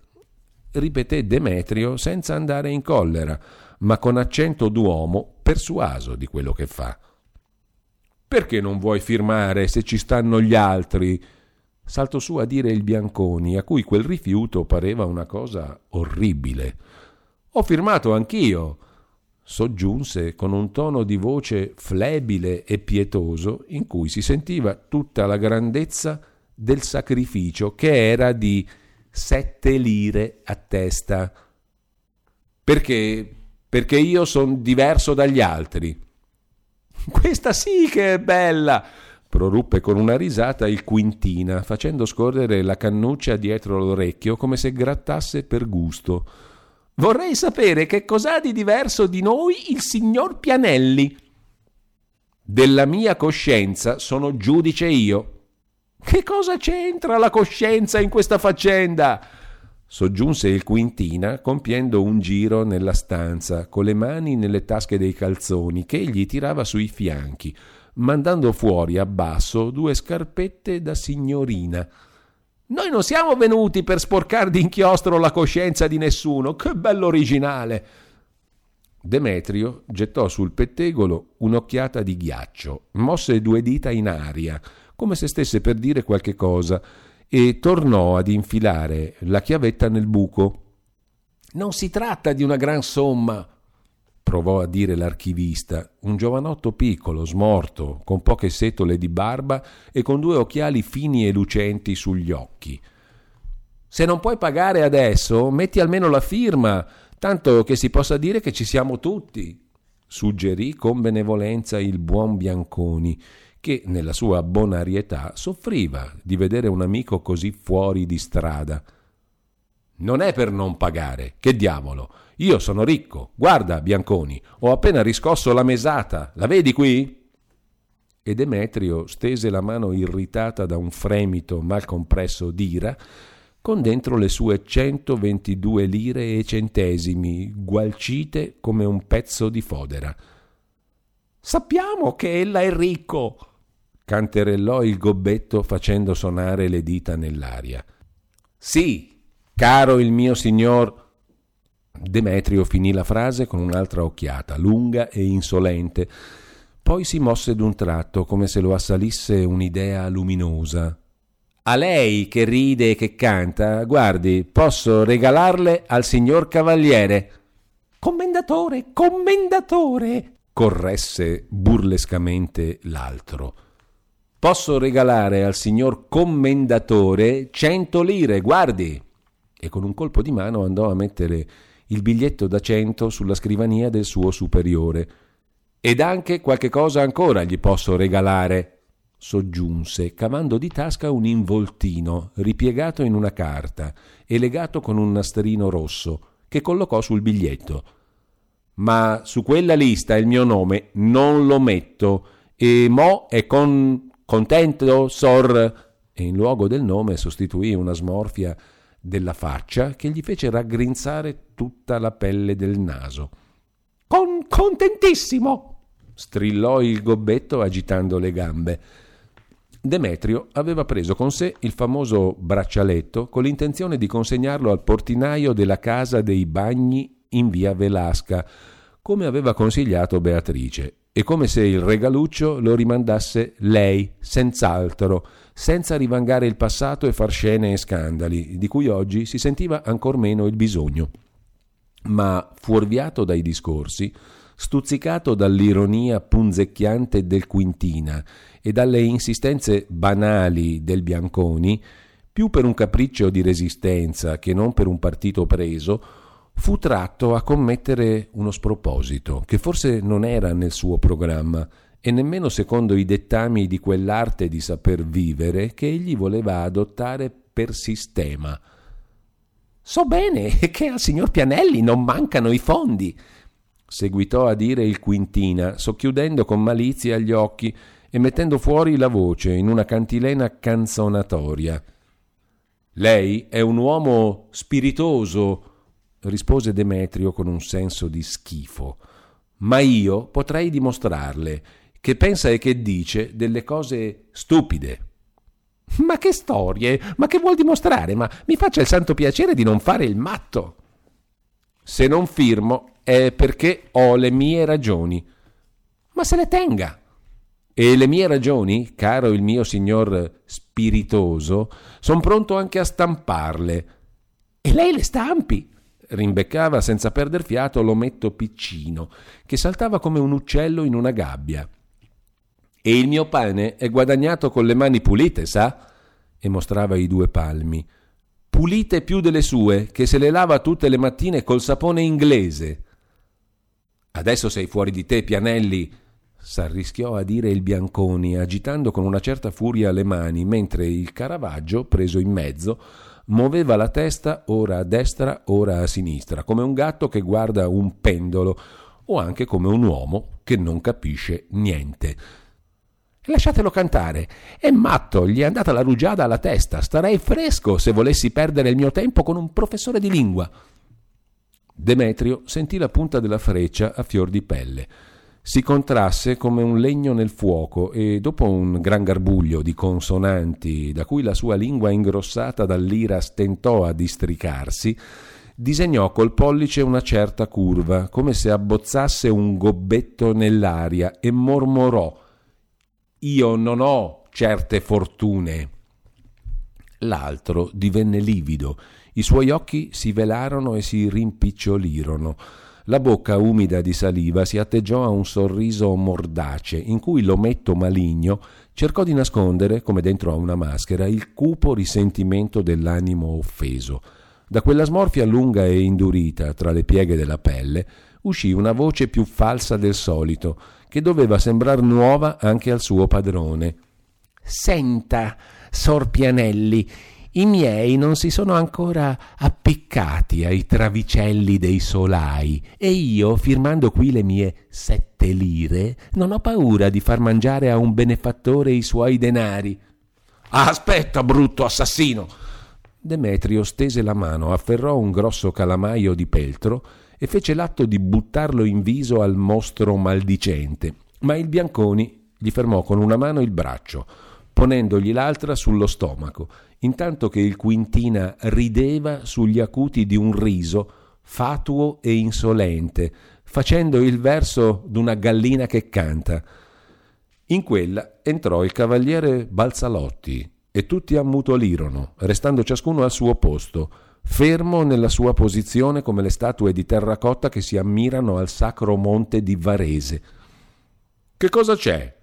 ripeté Demetrio senza andare in collera, ma con accento d'uomo persuaso di quello che fa. Perché non vuoi firmare se ci stanno gli altri? Saltò su a dire il Bianconi, a cui quel rifiuto pareva una cosa orribile. Ho firmato anch'io, soggiunse con un tono di voce flebile e pietoso in cui si sentiva tutta la grandezza del sacrificio che era di sette lire a testa. Perché? Perché io sono diverso dagli altri. Questa sì che è bella! proruppe con una risata il Quintina, facendo scorrere la cannuccia dietro l'orecchio come se grattasse per gusto. Vorrei sapere che cos'ha di diverso di noi il signor Pianelli. Della mia coscienza sono giudice io. Che cosa c'entra la coscienza in questa faccenda? soggiunse il Quintina compiendo un giro nella stanza, con le mani nelle tasche dei calzoni che egli tirava sui fianchi, mandando fuori a basso due scarpette da signorina. Noi non siamo venuti per sporcare d'inchiostro la coscienza di nessuno. Che bello originale! Demetrio gettò sul pettegolo un'occhiata di ghiaccio, mosse due dita in aria, come se stesse per dire qualche cosa, e tornò ad infilare la chiavetta nel buco. Non si tratta di una gran somma, provò a dire l'archivista, un giovanotto piccolo, smorto, con poche setole di barba e con due occhiali fini e lucenti sugli occhi. Se non puoi pagare adesso, metti almeno la firma, tanto che si possa dire che ci siamo tutti, suggerì con benevolenza il buon Bianconi, che nella sua bonarietà soffriva di vedere un amico così fuori di strada. Non è per non pagare, che diavolo! Io sono ricco. Guarda, Bianconi, ho appena riscosso la mesata. La vedi qui? E Demetrio stese la mano irritata da un fremito mal compresso d'ira, con dentro le sue 122 lire e centesimi, gualcite come un pezzo di fodera. Sappiamo che ella è ricco, canterellò il gobbetto facendo sonare le dita nell'aria. Sì, caro il mio signor Demetrio finì la frase con un'altra occhiata, lunga e insolente. Poi si mosse d'un tratto, come se lo assalisse un'idea luminosa. A lei che ride e che canta, guardi, posso regalarle al signor Cavaliere. Commendatore, commendatore, corresse burlescamente l'altro. Posso regalare al signor commendatore cento lire, guardi. E con un colpo di mano andò a mettere il biglietto da cento sulla scrivania del suo superiore. Ed anche qualche cosa ancora gli posso regalare, soggiunse, cavando di tasca un involtino ripiegato in una carta e legato con un nastrino rosso, che collocò sul biglietto. Ma su quella lista il mio nome non lo metto, e mo è con contento, sor. E in luogo del nome sostituì una smorfia della faccia che gli fece raggrinzare tutta la pelle del naso. Con contentissimo! strillò il gobbetto agitando le gambe. Demetrio aveva preso con sé il famoso braccialetto con l'intenzione di consegnarlo al portinaio della casa dei bagni in via Velasca, come aveva consigliato Beatrice, e come se il regaluccio lo rimandasse lei, senz'altro, senza rivangare il passato e far scene e scandali, di cui oggi si sentiva ancor meno il bisogno. Ma, fuorviato dai discorsi, stuzzicato dall'ironia punzecchiante del Quintina e dalle insistenze banali del Bianconi, più per un capriccio di resistenza che non per un partito preso, fu tratto a commettere uno sproposito che forse non era nel suo programma e nemmeno secondo i dettami di quell'arte di saper vivere che egli voleva adottare per sistema. So bene che al signor Pianelli non mancano i fondi, seguitò a dire il Quintina, socchiudendo con malizia gli occhi e mettendo fuori la voce in una cantilena canzonatoria. Lei è un uomo spiritoso, rispose Demetrio con un senso di schifo, ma io potrei dimostrarle che pensa e che dice delle cose stupide. Ma che storie? Ma che vuol dimostrare? Ma mi faccia il santo piacere di non fare il matto. Se non firmo è perché ho le mie ragioni. Ma se le tenga. E le mie ragioni, caro il mio signor spiritoso, son pronto anche a stamparle. E lei le stampi? Rimbeccava senza perder fiato l'ometto piccino, che saltava come un uccello in una gabbia. E il mio pane è guadagnato con le mani pulite, sa? E mostrava i due palmi. Pulite più delle sue, che se le lava tutte le mattine col sapone inglese. Adesso sei fuori di te, Pianelli, s'arrischiò a dire il Bianconi, agitando con una certa furia le mani, mentre il Caravaggio, preso in mezzo, muoveva la testa ora a destra, ora a sinistra, come un gatto che guarda un pendolo, o anche come un uomo che non capisce niente. Lasciatelo cantare. È matto, gli è andata la rugiada alla testa. Starei fresco se volessi perdere il mio tempo con un professore di lingua. Demetrio sentì la punta della freccia a fior di pelle. Si contrasse come un legno nel fuoco e dopo un gran garbuglio di consonanti da cui la sua lingua ingrossata dall'ira stentò a districarsi, disegnò col pollice una certa curva, come se abbozzasse un gobbetto nell'aria e mormorò Io non ho certe fortune. L'altro divenne livido, i suoi occhi si velarono e si rimpicciolirono. La bocca umida di saliva si atteggiò a un sorriso mordace, in cui l'ometto maligno cercò di nascondere, come dentro a una maschera, il cupo risentimento dell'animo offeso. Da quella smorfia lunga e indurita tra le pieghe della pelle uscì una voce più falsa del solito, che doveva sembrar nuova anche al suo padrone. Senta, Sor Pianelli, i miei non si sono ancora appiccati ai travicelli dei solai e io, firmando qui le mie sette lire, non ho paura di far mangiare a un benefattore i suoi denari. Aspetta, brutto assassino! Demetrio stese la mano, afferrò un grosso calamaio di peltro e fece l'atto di buttarlo in viso al mostro maldicente, ma il Bianconi gli fermò con una mano il braccio, ponendogli l'altra sullo stomaco intanto che il Quintina rideva sugli acuti di un riso fatuo e insolente, facendo il verso d'una gallina che canta. In quella entrò il cavaliere Balzalotti e tutti ammutolirono, restando ciascuno al suo posto, fermo nella sua posizione come le statue di terracotta che si ammirano al sacro monte di Varese. Che cosa c'è?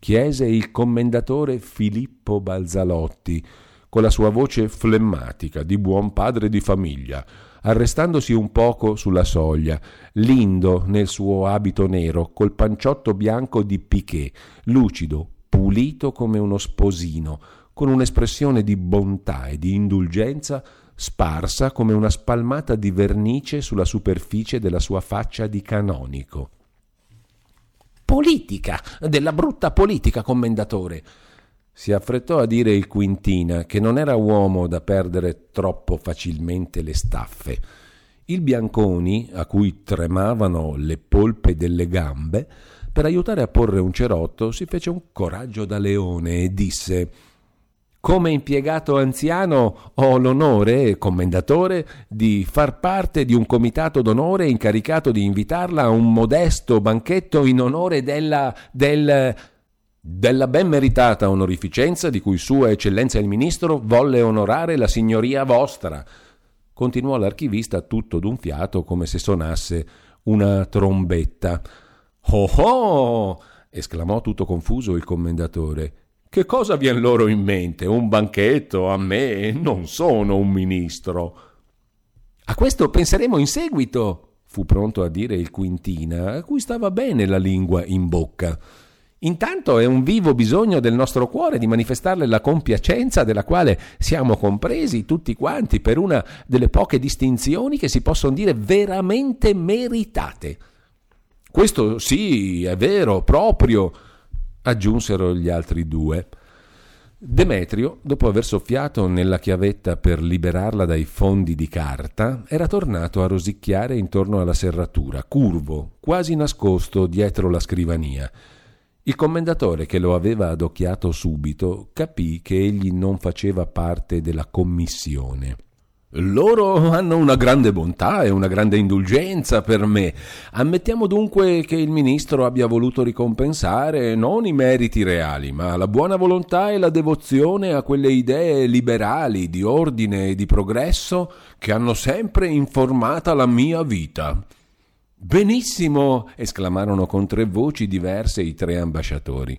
chiese il commendatore Filippo Balzalotti, con la sua voce flemmatica di buon padre di famiglia, arrestandosi un poco sulla soglia, lindo nel suo abito nero, col panciotto bianco di piquet, lucido, pulito come uno sposino, con un'espressione di bontà e di indulgenza sparsa come una spalmata di vernice sulla superficie della sua faccia di canonico. Politica, della brutta politica, commendatore si affrettò a dire il Quintina che non era uomo da perdere troppo facilmente le staffe. Il Bianconi, a cui tremavano le polpe delle gambe, per aiutare a porre un cerotto si fece un coraggio da leone e disse come impiegato anziano ho l'onore, commendatore, di far parte di un comitato d'onore incaricato di invitarla a un modesto banchetto in onore della del della ben meritata onorificenza di cui Sua Eccellenza il Ministro volle onorare la signoria vostra. Continuò l'archivista tutto d'un fiato come se sonasse una trombetta. Oh oh! esclamò tutto confuso il commendatore. Che cosa vien loro in mente? Un banchetto? A me? Non sono un ministro. A questo penseremo in seguito, fu pronto a dire il Quintina, a cui stava bene la lingua in bocca. Intanto è un vivo bisogno del nostro cuore di manifestarle la compiacenza della quale siamo compresi tutti quanti per una delle poche distinzioni che si possono dire veramente meritate. Questo sì, è vero, proprio, aggiunsero gli altri due. Demetrio, dopo aver soffiato nella chiavetta per liberarla dai fondi di carta, era tornato a rosicchiare intorno alla serratura, curvo, quasi nascosto dietro la scrivania il commendatore, che lo aveva adocchiato subito, capì che egli non faceva parte della commissione. Loro hanno una grande bontà e una grande indulgenza per me. Ammettiamo dunque che il ministro abbia voluto ricompensare non i meriti reali, ma la buona volontà e la devozione a quelle idee liberali di ordine e di progresso che hanno sempre informata la mia vita. Benissimo! esclamarono con tre voci diverse i tre ambasciatori.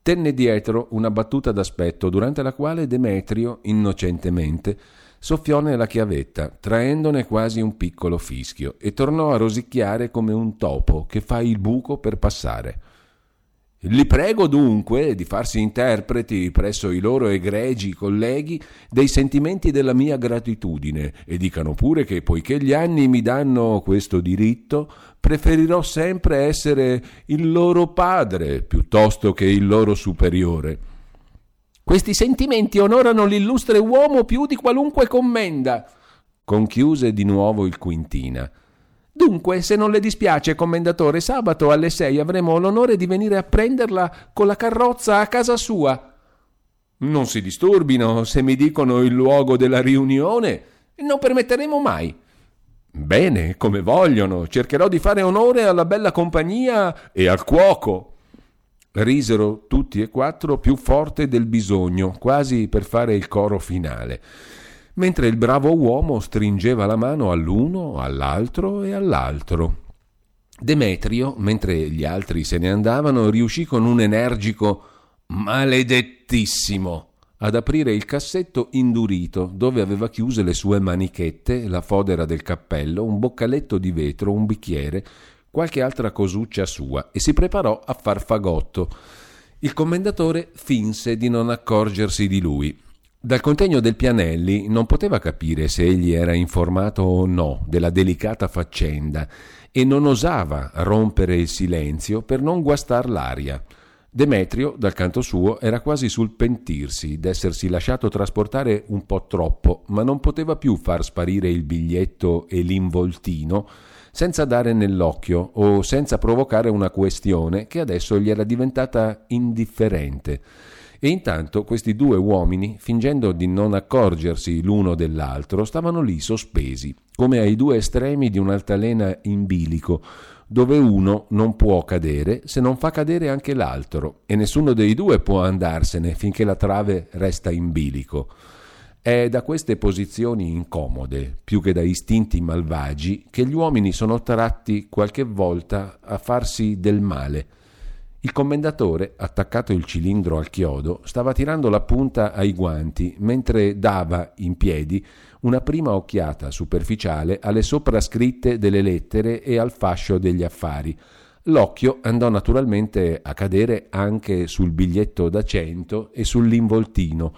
Tenne dietro una battuta d'aspetto durante la quale Demetrio, innocentemente, soffiò nella chiavetta, traendone quasi un piccolo fischio, e tornò a rosicchiare come un topo che fa il buco per passare. Li prego dunque di farsi interpreti presso i loro egregi colleghi dei sentimenti della mia gratitudine e dicano pure che poiché gli anni mi danno questo diritto, preferirò sempre essere il loro padre piuttosto che il loro superiore. Questi sentimenti onorano l'illustre uomo più di qualunque commenda, conchiuse di nuovo il Quintina. Dunque, se non le dispiace, commendatore, sabato alle sei avremo l'onore di venire a prenderla con la carrozza a casa sua. Non si disturbino se mi dicono il luogo della riunione. Non permetteremo mai. Bene, come vogliono. Cercherò di fare onore alla bella compagnia e al cuoco. Risero tutti e quattro più forte del bisogno, quasi per fare il coro finale, mentre il bravo uomo stringeva la mano all'uno, all'altro e all'altro. Demetrio, mentre gli altri se ne andavano, riuscì con un energico maledettissimo ad aprire il cassetto indurito dove aveva chiuse le sue manichette, la fodera del cappello, un boccaletto di vetro, un bicchiere, qualche altra cosuccia sua e si preparò a far fagotto. Il commendatore finse di non accorgersi di lui. Dal contegno del Pianelli non poteva capire se egli era informato o no della delicata faccenda e non osava rompere il silenzio per non guastar l'aria. Demetrio, dal canto suo, era quasi sul pentirsi d'essersi lasciato trasportare un po' troppo, ma non poteva più far sparire il biglietto e l'involtino senza dare nell'occhio o senza provocare una questione che adesso gli era diventata indifferente. E intanto questi due uomini, fingendo di non accorgersi l'uno dell'altro, stavano lì sospesi, come ai due estremi di un'altalena in bilico, dove uno non può cadere se non fa cadere anche l'altro e nessuno dei due può andarsene finché la trave resta in bilico. È da queste posizioni incomode, più che da istinti malvagi, che gli uomini sono tratti qualche volta a farsi del male. Il commendatore, attaccato il cilindro al chiodo, stava tirando la punta ai guanti mentre dava, in piedi, una prima occhiata superficiale alle soprascritte delle lettere e al fascio degli affari. L'occhio andò naturalmente a cadere anche sul biglietto da cento e sull'involtino.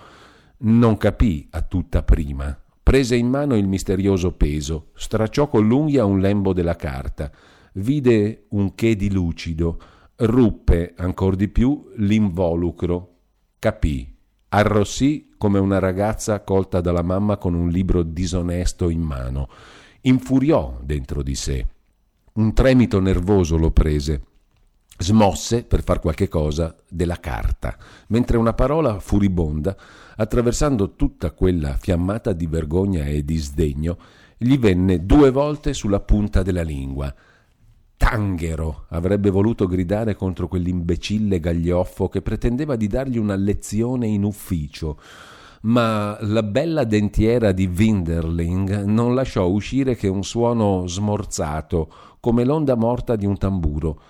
Non capì a tutta prima. Prese in mano il misterioso peso, stracciò con l'unghia un lembo della carta, vide un che di lucido, ruppe ancor di più l'involucro, capì, arrossì come una ragazza colta dalla mamma con un libro disonesto in mano, infuriò dentro di sé. Un tremito nervoso lo prese, smosse per far qualche cosa della carta, mentre una parola furibonda, attraversando tutta quella fiammata di vergogna e di sdegno, gli venne due volte sulla punta della lingua – Tanghero avrebbe voluto gridare contro quell'imbecille gaglioffo che pretendeva di dargli una lezione in ufficio, ma la bella dentiera di Winderling non lasciò uscire che un suono smorzato, come l'onda morta di un tamburo.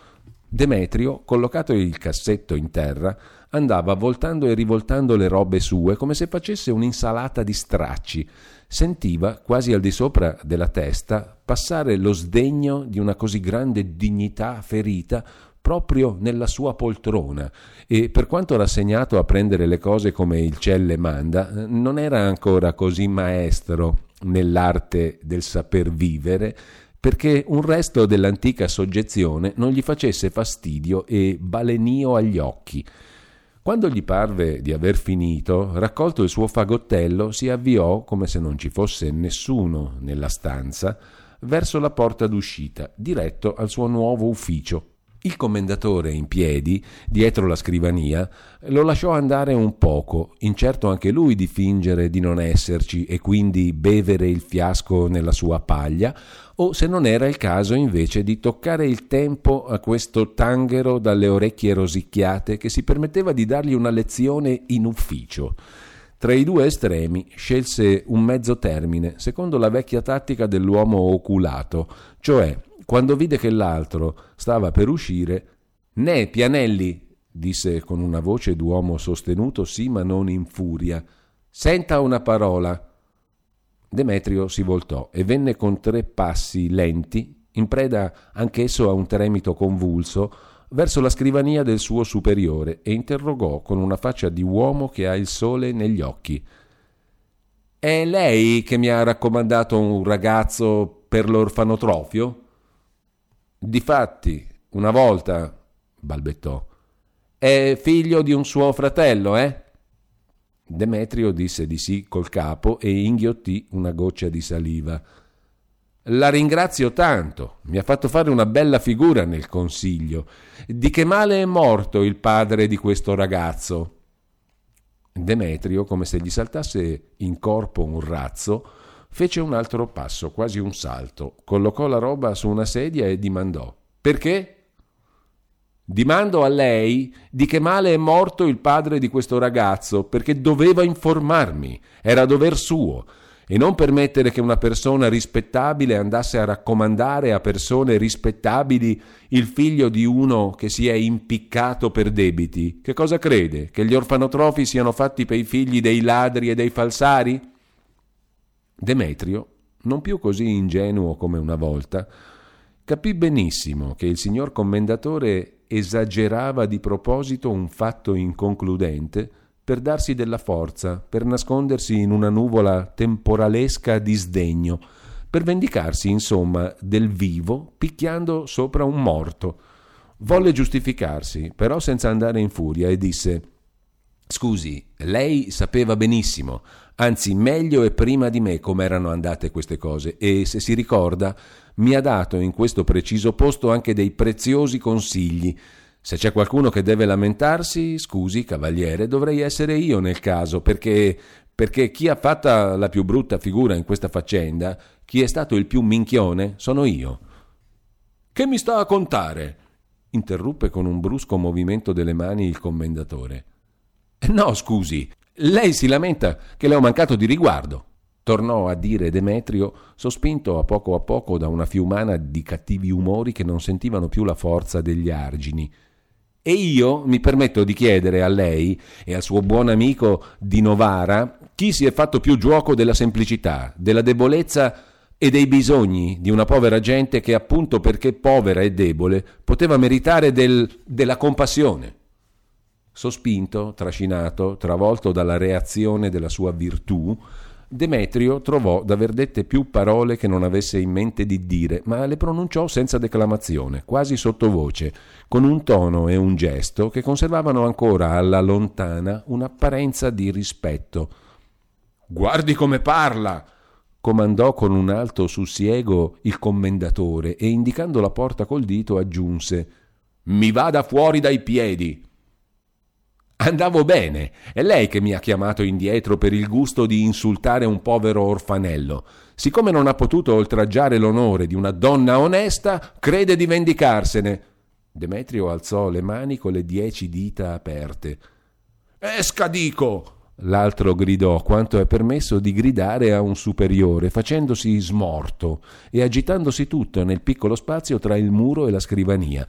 Demetrio, collocato il cassetto in terra, andava voltando e rivoltando le robe sue come se facesse un'insalata di stracci sentiva quasi al di sopra della testa passare lo sdegno di una così grande dignità ferita proprio nella sua poltrona e per quanto rassegnato a prendere le cose come il ciel le manda, non era ancora così maestro nell'arte del saper vivere perché un resto dell'antica soggezione non gli facesse fastidio e balenio agli occhi. Quando gli parve di aver finito, raccolto il suo fagottello, si avviò, come se non ci fosse nessuno nella stanza, verso la porta d'uscita, diretto al suo nuovo ufficio. Il commendatore in piedi, dietro la scrivania, lo lasciò andare un poco, incerto anche lui di fingere di non esserci e quindi bevere il fiasco nella sua paglia, o se non era il caso invece di toccare il tempo a questo tanghero dalle orecchie rosicchiate che si permetteva di dargli una lezione in ufficio. Tra i due estremi scelse un mezzo termine, secondo la vecchia tattica dell'uomo oculato, cioè quando vide che l'altro stava per uscire, Né, Pianelli, disse con una voce d'uomo sostenuto, sì, ma non in furia. Senta una parola. Demetrio si voltò e venne con tre passi lenti, in preda anch'esso a un tremito convulso, verso la scrivania del suo superiore e interrogò con una faccia di uomo che ha il sole negli occhi. È lei che mi ha raccomandato un ragazzo per l'orfanotrofio? Difatti, una volta, balbettò. È figlio di un suo fratello, eh? Demetrio disse di sì col capo e inghiottì una goccia di saliva. La ringrazio tanto, mi ha fatto fare una bella figura nel consiglio. Di che male è morto il padre di questo ragazzo? Demetrio, come se gli saltasse in corpo un razzo, fece un altro passo, quasi un salto, collocò la roba su una sedia e dimandò: Perché? Dimando a lei di che male è morto il padre di questo ragazzo, perché doveva informarmi, era dover suo, e non permettere che una persona rispettabile andasse a raccomandare a persone rispettabili il figlio di uno che si è impiccato per debiti. Che cosa crede? Che gli orfanotrofi siano fatti per i figli dei ladri e dei falsari? Demetrio, non più così ingenuo come una volta, capì benissimo che il signor commendatore esagerava di proposito un fatto inconcludente per darsi della forza, per nascondersi in una nuvola temporalesca di sdegno, per vendicarsi, insomma, del vivo picchiando sopra un morto. Volle giustificarsi, però senza andare in furia, e disse Scusi, lei sapeva benissimo, anzi meglio e prima di me come erano andate queste cose e se si ricorda mi ha dato in questo preciso posto anche dei preziosi consigli. Se c'è qualcuno che deve lamentarsi, scusi, cavaliere, dovrei essere io nel caso, perché, perché chi ha fatta la più brutta figura in questa faccenda, chi è stato il più minchione, sono io. Che mi sta a contare? interruppe con un brusco movimento delle mani il commendatore. No, scusi, lei si lamenta che le ho mancato di riguardo, tornò a dire Demetrio, sospinto a poco a poco da una fiumana di cattivi umori che non sentivano più la forza degli argini. E io mi permetto di chiedere a lei e al suo buon amico di Novara chi si è fatto più giuoco della semplicità, della debolezza e dei bisogni di una povera gente che appunto perché povera e debole poteva meritare del, della compassione. Sospinto, trascinato, travolto dalla reazione della sua virtù, Demetrio trovò d'aver dette più parole che non avesse in mente di dire, ma le pronunciò senza declamazione, quasi sottovoce, con un tono e un gesto che conservavano ancora alla lontana un'apparenza di rispetto. Guardi come parla! comandò con un alto sussiego il commendatore e indicando la porta col dito aggiunse Mi vada fuori dai piedi! Andavo bene, è lei che mi ha chiamato indietro per il gusto di insultare un povero orfanello. Siccome non ha potuto oltraggiare l'onore di una donna onesta, crede di vendicarsene. Demetrio alzò le mani con le dieci dita aperte. Esca, dico! L'altro gridò quanto è permesso di gridare a un superiore, facendosi smorto e agitandosi tutto nel piccolo spazio tra il muro e la scrivania.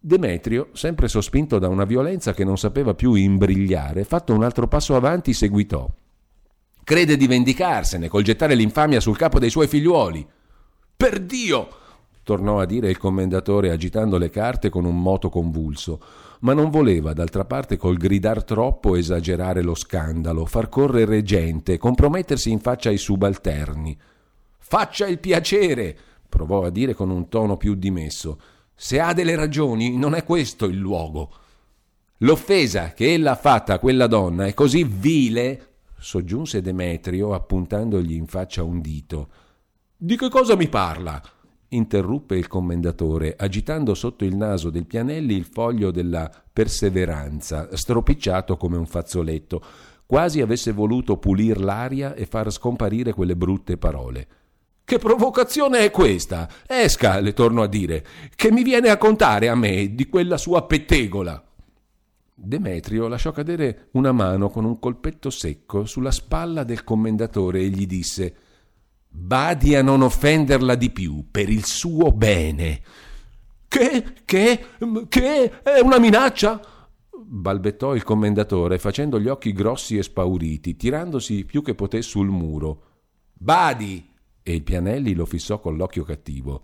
Demetrio, sempre sospinto da una violenza che non sapeva più imbrigliare, fatto un altro passo avanti, seguitò. Crede di vendicarsene col gettare l'infamia sul capo dei suoi figliuoli. Per Dio! tornò a dire il commendatore agitando le carte con un moto convulso, ma non voleva, d'altra parte, col gridar troppo esagerare lo scandalo, far correre gente, compromettersi in faccia ai subalterni. Faccia il piacere! provò a dire con un tono più dimesso. Se ha delle ragioni, non è questo il luogo. L'offesa che ella ha fatta a quella donna è così vile, soggiunse Demetrio appuntandogli in faccia un dito. Di che cosa mi parla? interruppe il commendatore, agitando sotto il naso del Pianelli il foglio della perseveranza, stropicciato come un fazzoletto, quasi avesse voluto pulir l'aria e far scomparire quelle brutte parole. Che provocazione è questa? Esca, le torno a dire, che mi viene a contare a me di quella sua pettegola. Demetrio lasciò cadere una mano con un colpetto secco sulla spalla del commendatore e gli disse Badi a non offenderla di più per il suo bene. Che? Che? Che? È una minaccia? balbettò il commendatore, facendo gli occhi grossi e spauriti, tirandosi più che poté sul muro. Badi! E il Pianelli lo fissò con l'occhio cattivo.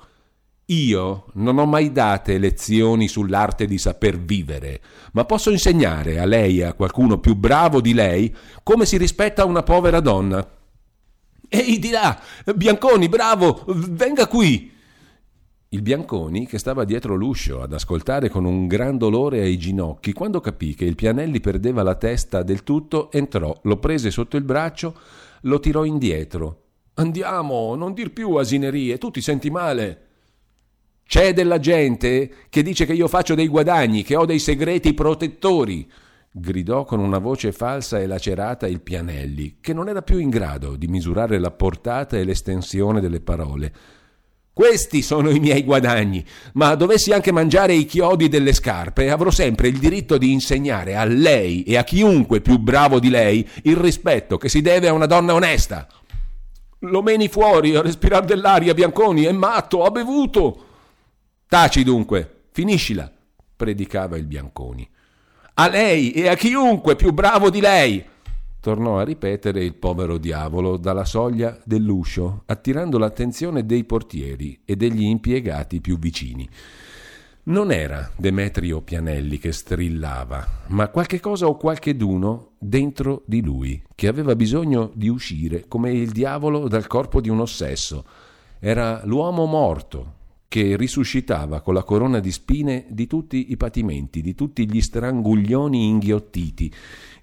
Io non ho mai date lezioni sull'arte di saper vivere, ma posso insegnare a lei e a qualcuno più bravo di lei come si rispetta una povera donna. Ehi di là, Bianconi, bravo, venga qui. Il Bianconi, che stava dietro l'uscio ad ascoltare con un gran dolore ai ginocchi, quando capì che il Pianelli perdeva la testa del tutto, entrò, lo prese sotto il braccio, lo tirò indietro Andiamo, non dir più asinerie, tu ti senti male. C'è della gente che dice che io faccio dei guadagni, che ho dei segreti protettori gridò con una voce falsa e lacerata il Pianelli, che non era più in grado di misurare la portata e l'estensione delle parole. Questi sono i miei guadagni, ma dovessi anche mangiare i chiodi delle scarpe, avrò sempre il diritto di insegnare a lei e a chiunque più bravo di lei il rispetto che si deve a una donna onesta. Lo meni fuori a respirare dell'aria, Bianconi, è matto, ha bevuto. Taci dunque, finiscila, predicava il Bianconi. A lei e a chiunque più bravo di lei! tornò a ripetere il povero diavolo dalla soglia dell'uscio, attirando l'attenzione dei portieri e degli impiegati più vicini. Non era Demetrio Pianelli che strillava, ma qualche cosa o qualcheduno dentro di lui, che aveva bisogno di uscire come il diavolo dal corpo di un ossesso. Era l'uomo morto, che risuscitava con la corona di spine di tutti i patimenti, di tutti gli stranguglioni inghiottiti,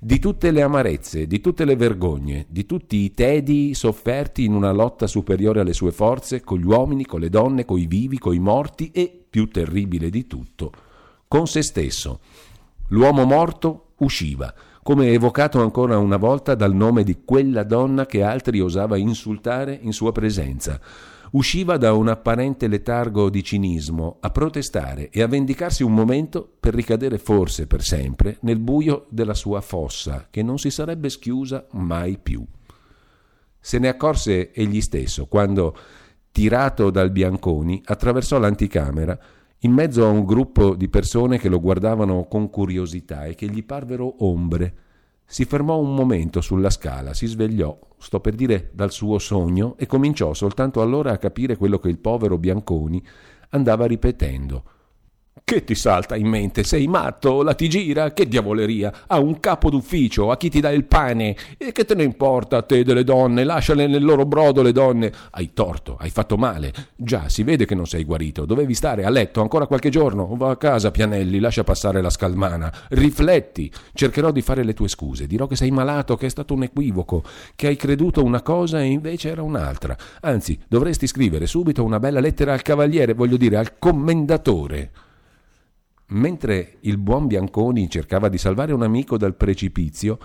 di tutte le amarezze, di tutte le vergogne, di tutti i tedi sofferti in una lotta superiore alle sue forze, con gli uomini, con le donne, coi vivi, coi morti e, più terribile di tutto, con se stesso. L'uomo morto usciva, come evocato ancora una volta dal nome di quella donna che altri osava insultare in sua presenza usciva da un apparente letargo di cinismo a protestare e a vendicarsi un momento per ricadere forse per sempre nel buio della sua fossa che non si sarebbe schiusa mai più. Se ne accorse egli stesso quando, tirato dal Bianconi, attraversò l'anticamera in mezzo a un gruppo di persone che lo guardavano con curiosità e che gli parvero ombre si fermò un momento sulla scala, si svegliò, sto per dire dal suo sogno, e cominciò soltanto allora a capire quello che il povero Bianconi andava ripetendo. Che ti salta in mente? Sei matto? La ti gira? Che diavoleria? A un capo d'ufficio, a chi ti dà il pane? E che te ne importa a te delle donne? Lasciale nel loro brodo le donne. Hai torto, hai fatto male. Già, si vede che non sei guarito. Dovevi stare a letto ancora qualche giorno. Va a casa, Pianelli, lascia passare la scalmana. Rifletti. Cercherò di fare le tue scuse. Dirò che sei malato, che è stato un equivoco, che hai creduto una cosa e invece era un'altra. Anzi, dovresti scrivere subito una bella lettera al cavaliere, voglio dire, al commendatore. Mentre il buon Bianconi cercava di salvare un amico dal precipizio,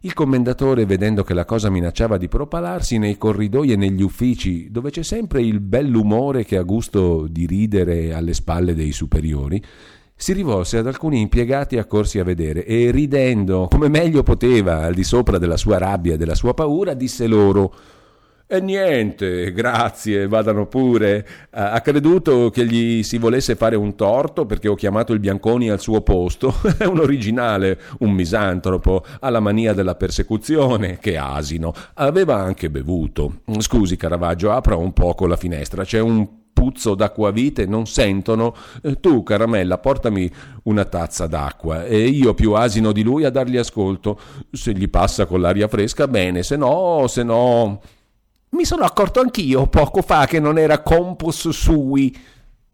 il commendatore, vedendo che la cosa minacciava di propalarsi nei corridoi e negli uffici, dove c'è sempre il bell'umore che ha gusto di ridere alle spalle dei superiori, si rivolse ad alcuni impiegati accorsi a vedere e ridendo come meglio poteva al di sopra della sua rabbia e della sua paura, disse loro e niente, grazie, vadano pure. Ha creduto che gli si volesse fare un torto perché ho chiamato il Bianconi al suo posto. È un originale, un misantropo, ha la mania della persecuzione, che asino. Aveva anche bevuto. Scusi Caravaggio, apra un poco la finestra, c'è un puzzo d'acquavite, non sentono. Eh, tu, caramella, portami una tazza d'acqua e io più asino di lui a dargli ascolto. Se gli passa con l'aria fresca, bene, se no, se no. Mi sono accorto anch'io poco fa che non era compus sui,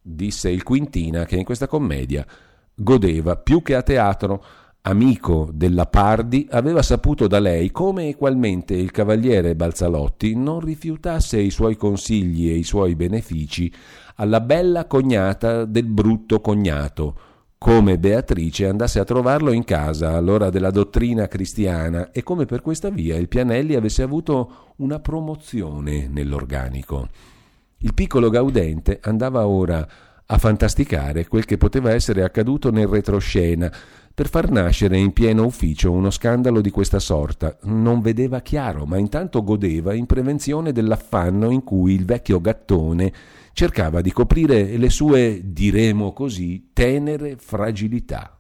disse il Quintina che in questa commedia godeva più che a teatro. Amico della Pardi, aveva saputo da lei come equalmente il cavaliere Balzalotti non rifiutasse i suoi consigli e i suoi benefici alla bella cognata del brutto cognato, come Beatrice andasse a trovarlo in casa all'ora della dottrina cristiana e come per questa via il Pianelli avesse avuto una promozione nell'organico. Il piccolo Gaudente andava ora a fantasticare quel che poteva essere accaduto nel retroscena per far nascere in pieno ufficio uno scandalo di questa sorta. Non vedeva chiaro, ma intanto godeva in prevenzione dell'affanno in cui il vecchio gattone cercava di coprire le sue, diremo così, tenere fragilità.